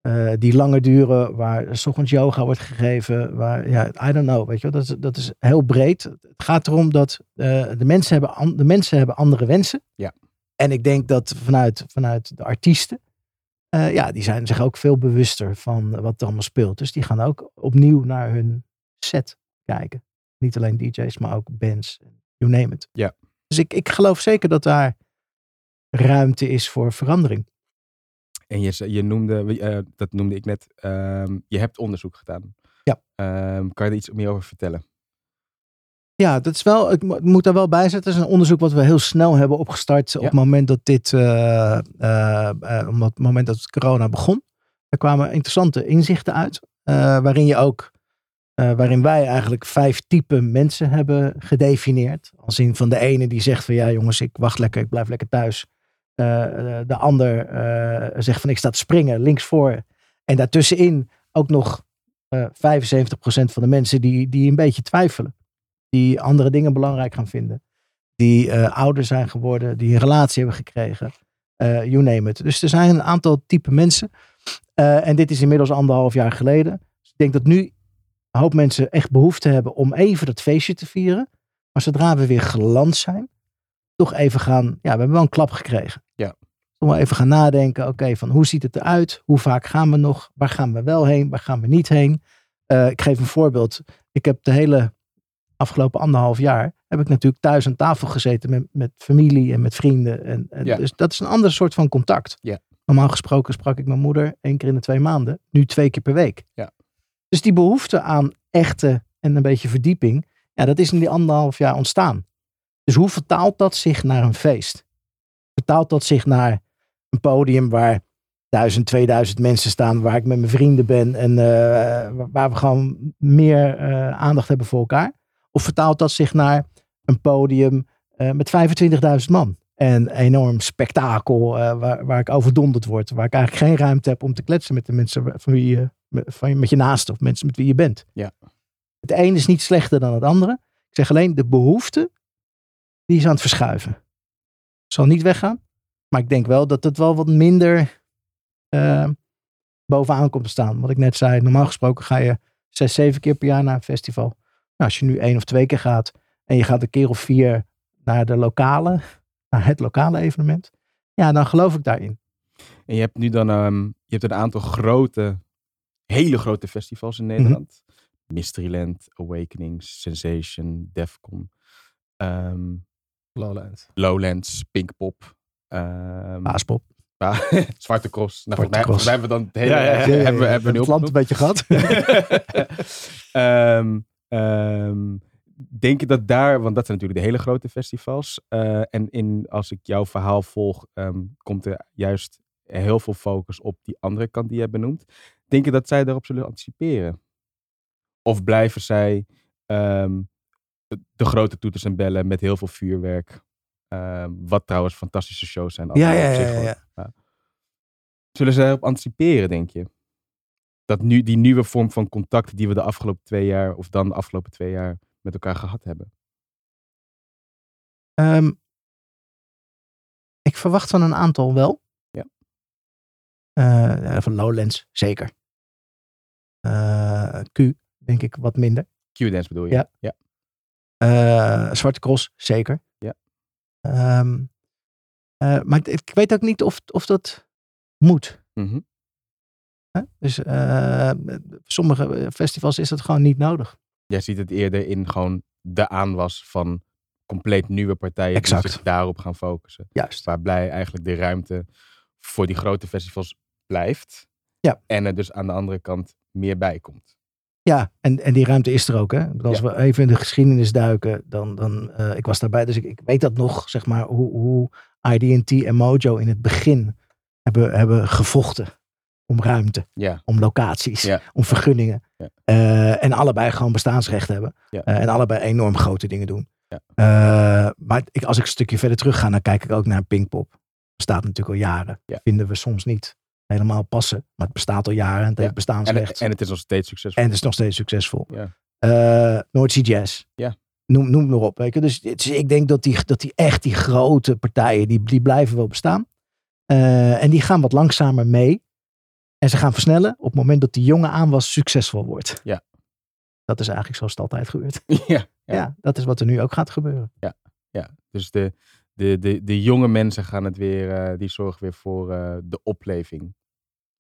eh, die langer duren, waar 's ochtends yoga wordt gegeven, waar, ja, I don't know, weet je wel, dat is, dat is heel breed. Het gaat erom dat eh, de, mensen hebben an- de mensen hebben andere wensen. Ja. En ik denk dat vanuit, vanuit de artiesten, eh, ja, die zijn zich ook veel bewuster van wat er allemaal speelt. Dus die gaan ook opnieuw naar hun set kijken. Niet alleen DJ's, maar ook bands, you name it. Ja. Dus ik, ik geloof zeker dat daar ruimte is voor verandering. En je, je noemde, eh, dat noemde ik net, ehm, je hebt onderzoek gedaan. Ja. Ehm, kan je er iets meer over vertellen? Ja, dat is wel, ik mo- moet daar wel bij zetten. Het is een onderzoek wat we heel snel hebben opgestart op het moment dat dit, eh, eh, op het moment dat het corona begon. Er kwamen interessante inzichten uit, waarin je ook, waarin wij eigenlijk vijf typen mensen hebben gedefinieerd. Als in van de ene die zegt van ja jongens, ik wacht lekker, ik blijf lekker thuis. Eh, de ander eh, zegt van ik sta te springen linksvoor. En daartussenin ook nog eh 75% van de mensen die, die een beetje twijfelen. Die andere dingen belangrijk gaan vinden. Die eh, ouder zijn geworden, die een relatie hebben gekregen. eh you name it. Dus er zijn een aantal type mensen. Eh, en dit is inmiddels anderhalf jaar geleden. Dus ik denk dat nu een hoop mensen echt behoefte hebben om even dat feestje te vieren. Maar zodra we weer geland zijn, toch even gaan. Ja, we hebben wel een klap gekregen. Ja. Om wel even gaan nadenken. Oké, van hoe ziet het eruit? Hoe vaak gaan we nog? Waar gaan we wel heen? Waar gaan we niet heen? Eh, ik geef een voorbeeld. Ik heb de hele afgelopen anderhalf jaar. heb ik natuurlijk thuis aan tafel gezeten met, met familie en met vrienden. En, en Ja. Dus dat is een ander soort van contact. Ja. Normaal gesproken sprak ik mijn moeder één keer in de twee maanden. Nu twee keer per week. Ja. Dus die behoefte aan echte en een beetje verdieping. Ja, dat is in die anderhalf jaar ontstaan. Dus hoe vertaalt dat zich naar een feest? Vertaalt dat zich naar een podium waar duizend, 2000 mensen staan, waar ik met mijn vrienden ben en eh, waar we gewoon meer eh, aandacht hebben voor elkaar? Of vertaalt dat zich naar een podium eh, met 25.000 man? En een enorm spektakel waar, waar ik overdonderd word. Waar ik eigenlijk geen ruimte heb om te kletsen met de mensen van wie je, met, van, je- met je naasten of mensen met wie je bent. Ja. Het een is niet slechter dan het andere. Ik zeg alleen de behoefte, die is aan het verschuiven. Zal niet weggaan. Maar ik denk wel dat het wel wat minder eh, bovenaan komt te staan. Wat ik net zei, normaal gesproken ga je zes, zeven keer per jaar naar een festival. Nou, als je nu één of twee keer gaat en je gaat een keer of vier naar de lokale, naar het lokale evenement. Ja, dan geloof ik daarin. En je hebt nu dan ehm, je hebt een aantal grote, hele grote festivals in Nederland. Mysteryland, Awakening, Sensation, Defcon, ehm, Lowlands. Lowlands, Pinkpop, ehm, Paaspop. ah, Zwarte Cross. Nou, Zwarte Cross. hebben we dan het hele, Ja, ja, ja. hebben, we- hebben we nu het land een beetje gehad. Ehm, ehm, denk je dat daar, want dat zijn natuurlijk de hele grote festivals. eh, en in, als ik jouw verhaal volg, ehm, komt er juist heel veel focus op die andere kant die jij benoemt. Denk je dat zij daarop zullen anticiperen? Of blijven zij ehm, de grote toeters en bellen met heel veel vuurwerk? ehm, wat trouwens fantastische shows zijn. Ja, ja, op ja, zich, ja. Zullen zij daarop anticiperen, denk je? Dat nu die nieuwe vorm van contact die we de afgelopen twee jaar, of dan de afgelopen twee jaar, met elkaar gehad hebben. Ehm, ik verwacht van een aantal wel. Ja. Eh, van Lowlands, zeker. Eh, Q, denk ik, wat minder. Q-dance bedoel je? Ja. ja. Eh, Zwarte Cross, zeker. Ja. Ehm, eh, maar ik, weet ook niet of, of dat moet. Mhm. Dus eh, sommige festivals is dat gewoon niet nodig. Jij ziet het eerder in gewoon de aanwas van compleet nieuwe partijen Exact. die zich daarop gaan focussen. Juist. Waarbij eigenlijk de ruimte voor die grote festivals blijft. Ja. En er dus aan de andere kant meer bij komt. Ja, en, en die ruimte is er ook. Hè? Als we even in de geschiedenis duiken, dan, dan eh, ik was daarbij, dus ik, ik weet dat nog, zeg maar, hoe, hoe ID&T en Mojo in het begin hebben, hebben gevochten om ruimte, Ja. om locaties, Ja. om vergunningen. Eh, en allebei gewoon bestaansrecht hebben. Eh, en allebei enorm grote dingen doen. Ja. Maar ik, als ik een stukje verder terug ga, dan kijk ik ook naar Pinkpop. Bestaat natuurlijk al jaren. Ja. Vinden we soms niet helemaal passen. Maar het bestaat al jaren en het Ja. heeft En, bestaansrecht. en het is nog steeds succesvol. En het is nog steeds succesvol. Ja. Eh Jazz. Ja. Noem, noem maar op. Weet je. Dus, het ik denk dat die, dat die echt die grote partijen, die, die blijven wel bestaan. Eh, en die gaan wat langzamer mee. En ze gaan versnellen op het moment dat die jonge aanwas succesvol wordt. Ja. Dat is eigenlijk zoals het altijd gebeurt. ja. Ja. Ja. dat is wat er nu ook gaat gebeuren. Ja, dus de, de, de, de jonge mensen gaan het weer, eh, die zorgen weer voor de opleving.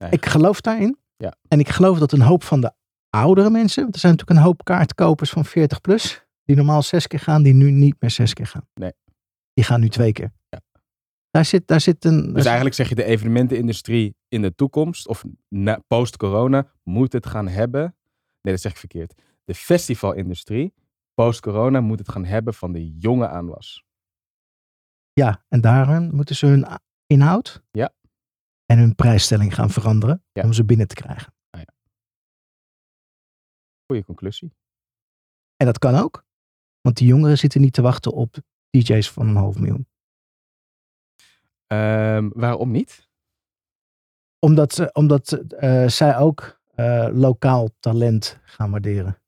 Ik geloof daarin. Ja. En ik geloof dat een hoop van de oudere mensen, want er zijn natuurlijk een hoop kaartkopers van 40 plus, die normaal zes keer gaan, die nu niet meer zes keer gaan. Nee. Die gaan nu twee keer. Ja. Daar zit, daar zit een. Dus zit- eigenlijk zeg je de evenementenindustrie in de toekomst, of na, post-corona, moet het gaan hebben. Nee, dat zeg ik verkeerd. De festivalindustrie, post-corona, moet het gaan hebben van de jonge aanwas. Ja, en daarom moeten ze hun inhoud Ja. En hun prijsstelling gaan veranderen Ja. om ze binnen te krijgen. Goeie conclusie. En dat kan ook, want die jongeren zitten niet te wachten op DJ's van een half miljoen. Ehm, waarom niet? Omdat, omdat eh, zij ook eh, lokaal talent gaan waarderen.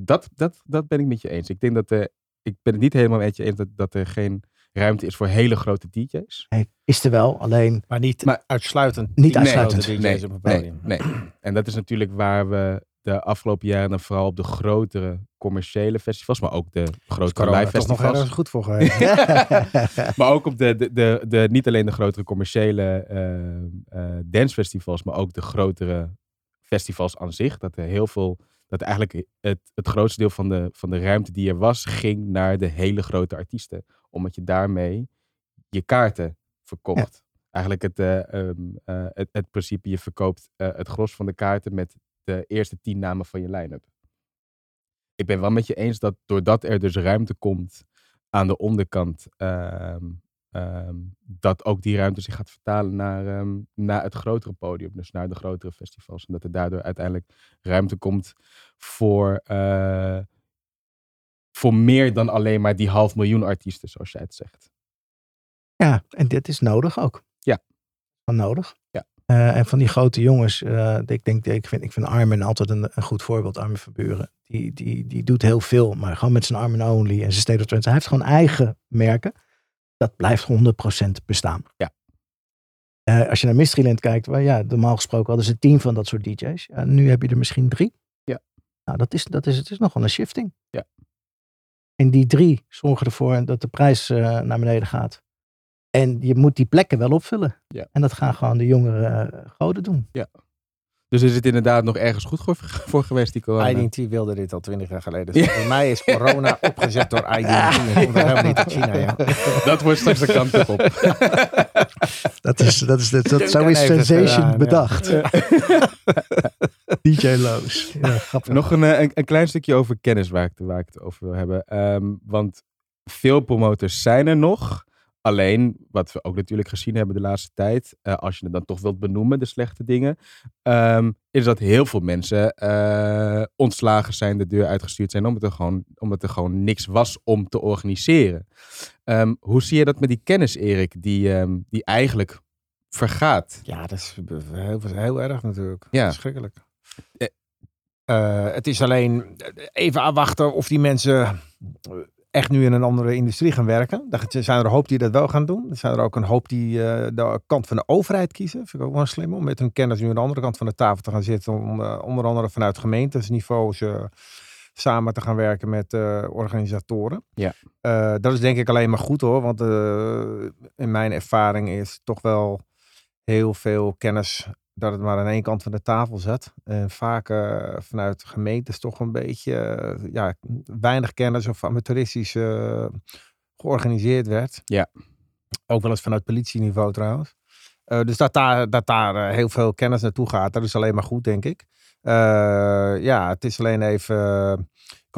Dat, dat, dat ben ik met je eens. Ik denk dat er, ik ben het niet helemaal met je eens dat, dat er geen ruimte is voor hele grote DJ's. Hey, is er wel, alleen Maar niet Maar- uitsluitend. Niet uitsluitend. grote Nee, DJ's op nee, nee. En dat is natuurlijk waar we de afgelopen jaren dan vooral op de grotere commerciële festivals, maar ook de grotere Corona live toch nog festivals. ergens goed voor geweest. Maar ook op de, de, de, de, niet alleen de grotere commerciële eh eh, dancefestivals, maar ook de grotere festivals aan zich. Dat er heel veel, dat eigenlijk het, het grootste deel van de, van de ruimte die er was, ging naar de hele grote artiesten. Omdat je daarmee je kaarten verkocht. Eigenlijk het, eh, ehm, eh, het, het principe, je verkoopt eh, het gros van de kaarten met de eerste tien namen van je line-up. Ik ben wel met je eens dat doordat er dus ruimte komt aan de onderkant, ehm, dat ook die ruimte zich gaat vertalen naar, ehm, naar het grotere podium, dus naar de grotere festivals. En dat er daardoor uiteindelijk ruimte komt voor, eh, voor meer dan alleen maar die half miljoen artiesten, zoals jij het zegt. Ja, en dit is nodig ook. Ja. Van nodig. Ja. Eh, en van die grote jongens, eh, ik denk, ik vind, ik vind Armin altijd een, een goed voorbeeld, Armin van Buren. Die, die, die doet heel veel, maar gewoon met zijn Armin Only en zijn State of Trance. Hij heeft gewoon eigen merken. Dat blijft 100% bestaan. Ja. Eh, als je naar Mysteryland kijkt, waar ja, normaal gesproken hadden ze tien van dat soort DJ's. Ja, nu heb je er misschien drie. Ja. Nou, dat is, dat is, het is nog wel een shifting. Ja. En die drie zorgen ervoor dat de prijs eh, naar beneden gaat. En je moet die plekken wel opvullen. Ja. En dat gaan gewoon de jongere uh, goden doen. Dus is het inderdaad nog ergens goed voor, voor geweest, die corona? IDT wilde dit al twintig jaar geleden. Dus Voor mij is corona opgezet door IDT. En komt er helemaal niet uit China. Ja. Dat wordt straks de kant op. Dat is, dat is, dat, dat, zo is Sensation gedaan, ja. bedacht. DJ Loos. Nog een, eh, een, een klein stukje over kennis waar ik, het- waar ik het over wil hebben. Ehm, want veel promotors zijn er nog. Alleen, wat we ook natuurlijk gezien hebben de laatste tijd, eh, als je het dan toch wilt benoemen, de slechte dingen, ehm, is dat heel veel mensen eh, ontslagen zijn, de deur uitgestuurd zijn, omdat er gewoon, omdat er gewoon niks was om te organiseren. Ehm, hoe zie je dat met die kennis, Erik, die, ehm, die eigenlijk vergaat? Ja, dat is heel, heel erg natuurlijk. Ja. Verschrikkelijk. Eh. Eh, het is alleen even afwachten of die mensen echt nu in een andere industrie gaan werken. Er zijn er een hoop die dat wel gaan doen. Er zijn er ook een hoop die eh, de kant van de overheid kiezen. Vind ik ook wel slim om met hun kennis nu aan de andere kant van de tafel te gaan zitten. Om eh, onder andere vanuit gemeentesniveaus eh, samen te gaan werken met organisatoren. Ja. Dat is denk ik alleen maar goed hoor. Want in mijn ervaring is toch wel heel veel kennis dat het maar aan één kant van de tafel zat. En vaak eh, vanuit gemeentes toch een beetje eh, ja, weinig kennis of amateuristisch eh, georganiseerd werd. Ja. Ook wel eens vanuit politieniveau trouwens. Dus dat daar, dat daar heel veel kennis naartoe gaat, dat is alleen maar goed, denk ik. Ja, het is alleen even.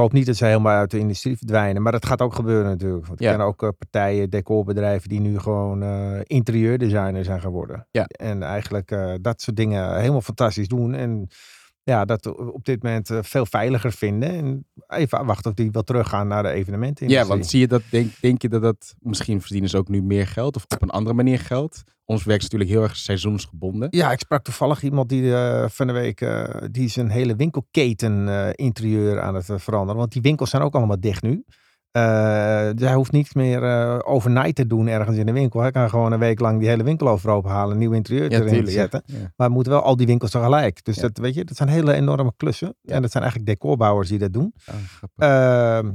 Ik hoop niet dat ze helemaal uit de industrie verdwijnen, maar dat gaat ook gebeuren natuurlijk. Want Ja. ken ook eh, partijen, decorbedrijven die nu gewoon eh interieurdesigner zijn geworden. Ja. En eigenlijk eh, dat soort dingen helemaal fantastisch doen. En ja, dat op dit moment eh, veel veiliger vinden. En even afwachten of die wel teruggaan naar de evenementen. Ja, want zie je dat, denk, denk je dat dat, misschien verdienen ze ook nu meer geld of op een andere manier geld? Ons werk is natuurlijk heel erg seizoensgebonden. Ja, ik sprak toevallig iemand die eh, van de week, eh, die zijn hele winkelketen interieur aan het veranderen. Want die winkels zijn ook allemaal dicht nu. Dus hij hoeft niets meer eh, overnight te doen ergens in de winkel. Hij kan gewoon een week lang die hele winkel overhoop halen, een nieuw interieur erin zetten. Ja. Maar het moeten wel al die winkels tegelijk. Dus Ja. dat, weet je, dat zijn hele enorme klussen. En dat zijn eigenlijk decorbouwers die dat doen. Ah. Ehm,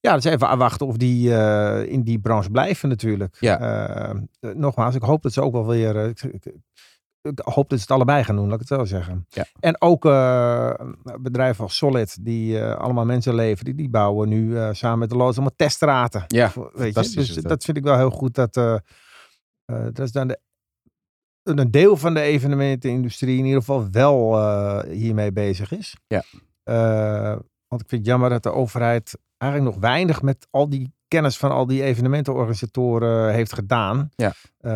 ja, dus even afwachten of die eh, in die branche blijven natuurlijk. Ehm, eh, nogmaals, ik hoop dat ze ook wel weer... ik, ik- ik hoop dat ze het allebei gaan doen, laat ik het zo zeggen. Ja. En ook eh, bedrijven als Solid, die eh, allemaal mensen leveren, die, die bouwen nu eh, samen met de loods allemaal teststraten. Ja, weet je? Dus dat. dat vind ik wel heel goed. Dat, dat is dan de, een deel van de evenementenindustrie in ieder geval wel hiermee bezig is. Ja. Want ik vind het jammer dat de overheid eigenlijk nog weinig met al die kennis van al die evenementenorganisatoren heeft gedaan. Ja. Eh,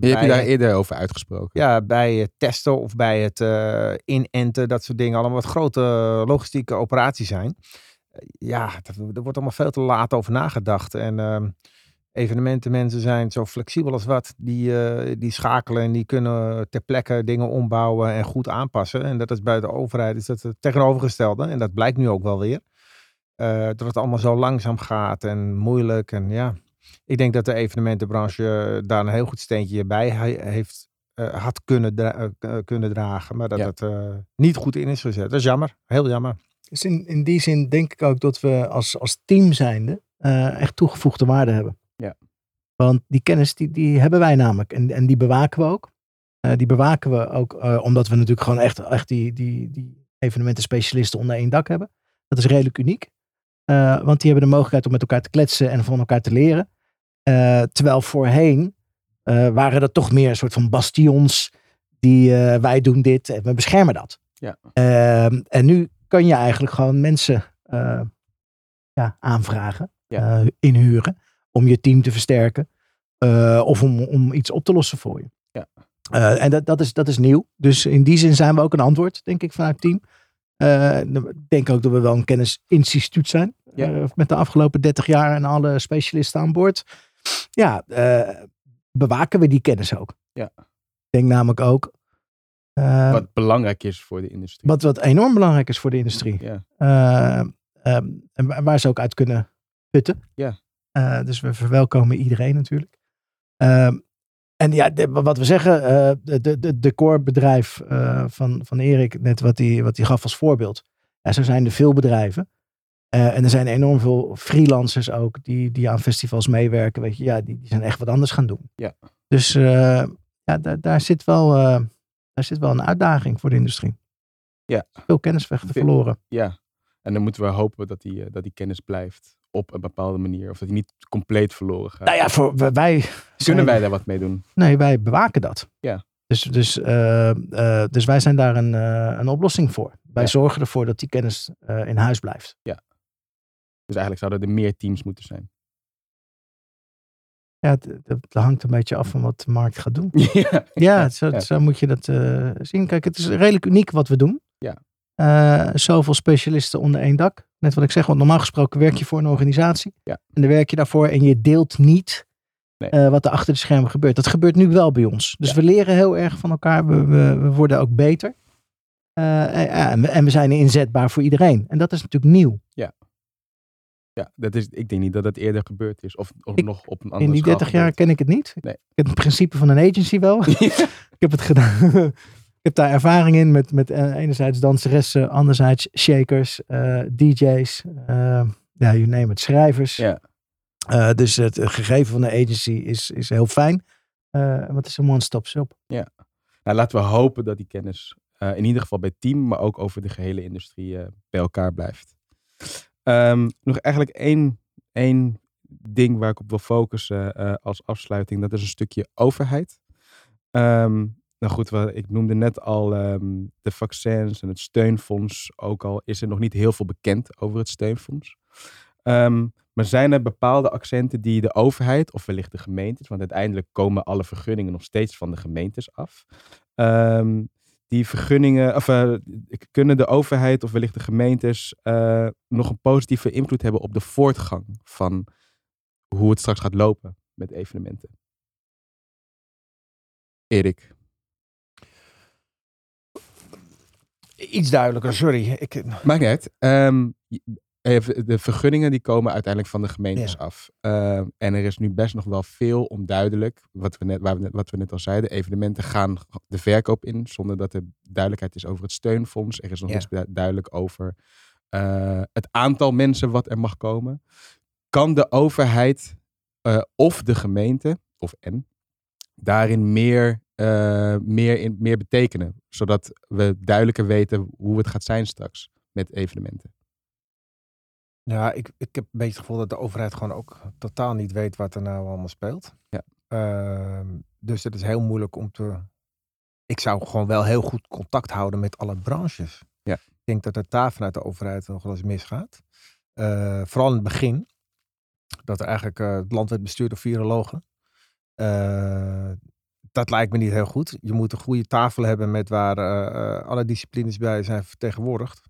Je hebt je daar eerder over uitgesproken. ja, bij het testen of bij het eh, inenten, dat soort dingen. Allemaal wat grote logistieke operaties zijn. Eh, ja, er wordt allemaal veel te laat over nagedacht. En ehm, Evenementenmensen zijn zo flexibel als wat. Die, eh, die schakelen en die kunnen ter plekke dingen ombouwen en goed aanpassen. En dat is bij de overheid is dat het tegenovergestelde. En dat blijkt nu ook wel weer. Eh, dat het allemaal zo langzaam gaat en moeilijk. En ja, ik denk dat de evenementenbranche daar een heel goed steentje bij he- heeft, eh, had kunnen, dra- eh, kunnen dragen. Maar dat Ja. het eh, niet goed in is gezet. Dat is jammer. Heel jammer. Dus in, in die zin denk ik ook dat we als, als team zijnde eh, echt toegevoegde waarde hebben. Ja. Want die kennis die, die hebben wij namelijk. En, en die bewaken we ook. Eh, die bewaken we ook eh, omdat we natuurlijk gewoon echt, echt die, die, die evenementen specialisten onder één dak hebben. Dat is redelijk uniek. Eh, want die hebben de mogelijkheid om met elkaar te kletsen en van elkaar te leren. Eh, terwijl voorheen eh, waren dat toch meer een soort van bastions die wij doen dit en we beschermen dat. Ja. Ehm, en nu kan je eigenlijk gewoon mensen ja, aanvragen, Ja. inhuren om je team te versterken of om, om iets op te lossen voor je. Ja. En dat, dat, is, dat is nieuw. Dus in die zin zijn we ook een antwoord, denk ik, vanuit het team. Eh, ik denk ook dat we wel een kennisinstituut zijn. Ja. Eh, met de afgelopen 30 jaar en alle specialisten aan boord. Ja, eh, bewaken we die kennis ook. Ja. Ik denk namelijk ook. Wat belangrijk is voor de industrie. wat, wat enorm belangrijk is voor de industrie. Ja. Eh, ehm, en wa- waar ze ook uit kunnen putten. Ja. Dus we verwelkomen iedereen natuurlijk. En ja, wat we zeggen, eh, de, de, de decorbedrijf eh, van, van Erik, net wat hij wat gaf als voorbeeld. Ja, zo zijn er veel bedrijven. Eh, en er zijn enorm veel freelancers ook die, die aan festivals meewerken. Weet je, ja, die, die zijn echt wat anders gaan doen. Ja. Dus ja, daar, daar, zit wel, daar zit wel een uitdaging voor de industrie. Ja. Veel kennis weg te verloren. Ja, en dan moeten we hopen dat die, dat die kennis blijft op een bepaalde manier. Of dat die niet compleet verloren gaat. Nou ja, voor, wij- wij Kunnen wij daar wat mee doen? Nee, wij bewaken dat. Ja. Dus, dus, eh, eh, dus wij zijn daar een, eh, een oplossing voor. Wij Ja. zorgen ervoor dat die kennis in huis blijft. Dus eigenlijk zouden er meer teams moeten zijn. Ja, het, het- het hangt een beetje af van wat de markt gaat doen. ja, Ja, zo, ja. zo moet je dat zien. Kijk, het is redelijk uniek wat we doen. Ja. Eh, zoveel specialisten onder één dak. Net wat ik zeg, want normaal gesproken werk je voor een organisatie. Ja. En dan werk je daarvoor en je deelt niet Nee. eh, wat er achter de schermen gebeurt. Dat gebeurt nu wel bij ons. Dus Ja. we leren heel erg van elkaar. We, we, we worden ook beter. Eh, en, en we- zijn inzetbaar voor iedereen. En dat is natuurlijk nieuw. Ja, dat is, ik denk niet dat het eerder gebeurd is. Of, of Ik- nog op een andere In die schaal 30 jaar ken ik het niet. Nee. Ik heb het principe van een agency wel. Ik heb het gedaan. Ik heb daar ervaring in met, met eh, enerzijds danseressen, anderzijds shakers, eh, DJ's, eh, ja, you name it, schrijvers. Ja. Dus het gegeven van de agency is, is heel fijn. Want het is een one-stop shop. Nou, laten we hopen dat die kennis in ieder geval bij het team, maar ook over de gehele industrie bij elkaar blijft. Ehm, nog eigenlijk één, één ding waar ik op wil focussen als afsluiting. Dat is een stukje overheid. Ehm, nou goed, ik noemde net al ehm, de vaccins en het steunfonds. Ook al is er nog niet heel veel bekend over het steunfonds. Ehm, maar zijn er bepaalde accenten die de overheid, of wellicht de gemeentes, want uiteindelijk komen alle vergunningen nog steeds van de gemeentes af. Ehm, die vergunningen, of eh, kunnen de overheid of wellicht de gemeentes eh, nog een positieve invloed hebben op de voortgang van hoe het straks gaat lopen met evenementen? Erik. Iets duidelijker, sorry. Ik, Maakt niet uit. Ehm, de vergunningen die komen uiteindelijk van de gemeentes Ja. af. Ehm, en er is nu best nog wel veel onduidelijk. Wat we, net, waar we net, wat we net al zeiden. Evenementen gaan de verkoop in zonder dat er duidelijkheid is over het steunfonds. Er is nog Ja. niets duidelijk over eh, het aantal mensen wat er mag komen. Kan de overheid eh, of de gemeente, of en, daarin meer, eh, meer, in, meer betekenen? Zodat we duidelijker weten hoe het gaat zijn straks met evenementen. Ja, ik, ik heb een beetje het gevoel dat de overheid gewoon ook totaal niet weet wat er nou allemaal speelt. Ja. Ehm, dus het is heel moeilijk om te. Ik zou gewoon wel heel goed contact houden met alle branches. Ja. Ik denk dat het daar vanuit de overheid nog wel eens misgaat. Eh, vooral in het begin. Dat er eigenlijk eh, het land werd bestuurd door virologen. Eh, dat lijkt me niet heel goed. Je moet een goede tafel hebben met waar eh, eh, alle disciplines bij zijn vertegenwoordigd.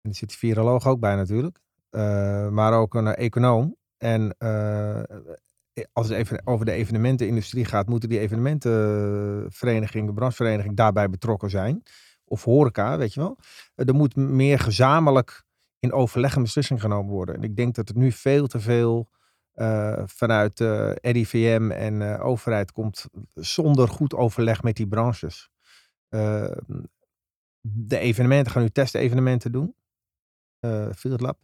En er zit de viroloog ook bij natuurlijk. Maar ook een econoom. En als het even over de evenementenindustrie gaat, moeten die evenementenvereniging, de branchevereniging daarbij betrokken zijn. Of horeca, weet je wel. Er moet meer gezamenlijk in overleg een beslissing genomen worden. En ik denk dat het nu veel te veel eh, vanuit eh RIVM en eh, overheid komt zonder goed overleg met die branches. De evenementen gaan nu testevenementen doen. Field Lab.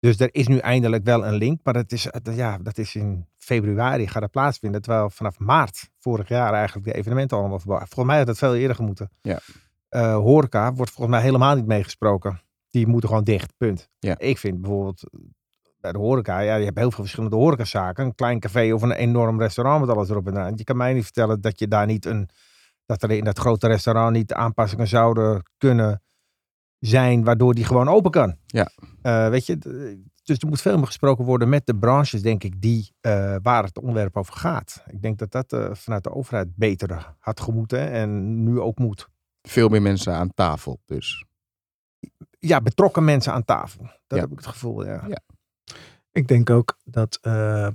Dus er is nu eindelijk wel een link, maar dat is, ja, dat is in februari gaat dat plaatsvinden. Terwijl vanaf maart vorig jaar eigenlijk de evenementen allemaal. Volgens mij had dat veel eerder gemoeten. Ja. Horeca wordt volgens mij helemaal niet meegesproken. Die moeten gewoon dicht, punt. Ja. Ik vind bijvoorbeeld bij de horeca, ja, je hebt heel veel verschillende horecazaken. Een klein café of een enorm restaurant met alles erop en eraan. Je kan mij niet vertellen dat je daar niet een, dat er in dat grote restaurant niet aanpassingen zouden kunnen zijn, waardoor die gewoon open kan. Ja. Eh, weet je, dus er moet veel meer gesproken worden met de branches, denk ik, die, eh, waar het onderwerp over gaat. Ik denk dat dat eh, vanuit de overheid beter had gemoeten en nu ook moet. Veel meer mensen aan tafel dus. Ja, betrokken mensen aan tafel. Dat Ja. heb ik het gevoel, ja. Ja. Ik denk ook dat. eh, eh,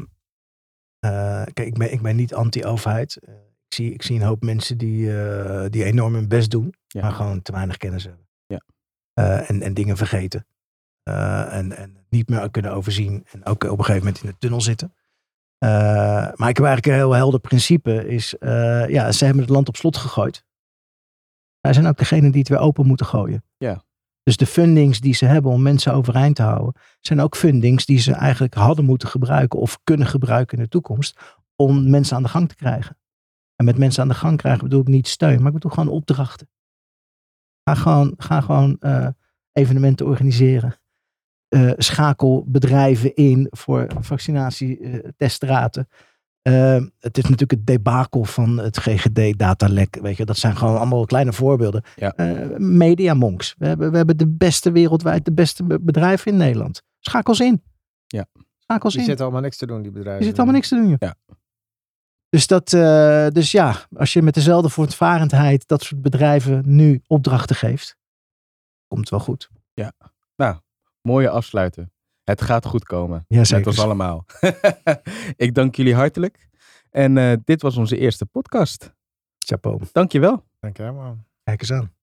kijk, ik ben, ik ben niet anti-overheid. Eh, ik, zie, ik zie een hoop mensen die, eh, die enorm hun best doen, Ja. maar gewoon te weinig kennis hebben. Ja. En, en dingen vergeten. En, en niet meer kunnen overzien. En ook op een gegeven moment in de tunnel zitten. Maar ik heb eigenlijk een heel helder principe. Is, ja, ze hebben het land op slot gegooid. Wij zijn ook degene die het weer open moeten gooien. Ja. Dus de fundings die ze hebben om mensen overeind te houden, zijn ook fundings die ze eigenlijk hadden moeten gebruiken of kunnen gebruiken in de toekomst om mensen aan de gang te krijgen. En met mensen aan de gang krijgen bedoel ik niet steun, maar ik bedoel gewoon opdrachten. Ga gewoon, ga gewoon eh, evenementen organiseren. Eh, schakel bedrijven in voor vaccinatietestraten. Eh, het is natuurlijk het debakel van het GGD-datalek. Weet je, dat zijn gewoon allemaal kleine voorbeelden. Ja. Eh, Media Monks. We hebben, we hebben de beste wereldwijd, de beste be- bedrijven in Nederland. Schakels in. Ja. Schakels Die in. zitten allemaal niks te doen, die bedrijven. Je zit allemaal niks te doen, joh. Ja. Dus, dat, eh, dus ja, als je met dezelfde voortvarendheid dat soort bedrijven nu opdrachten geeft, komt het wel goed. Mooie afsluiten. Het gaat goed komen. Ja, Met zeker. ons allemaal. ik dank jullie hartelijk. En eh, dit was onze eerste podcast. Chapeau. Dankjewel. Dank je wel. Kijk eens aan.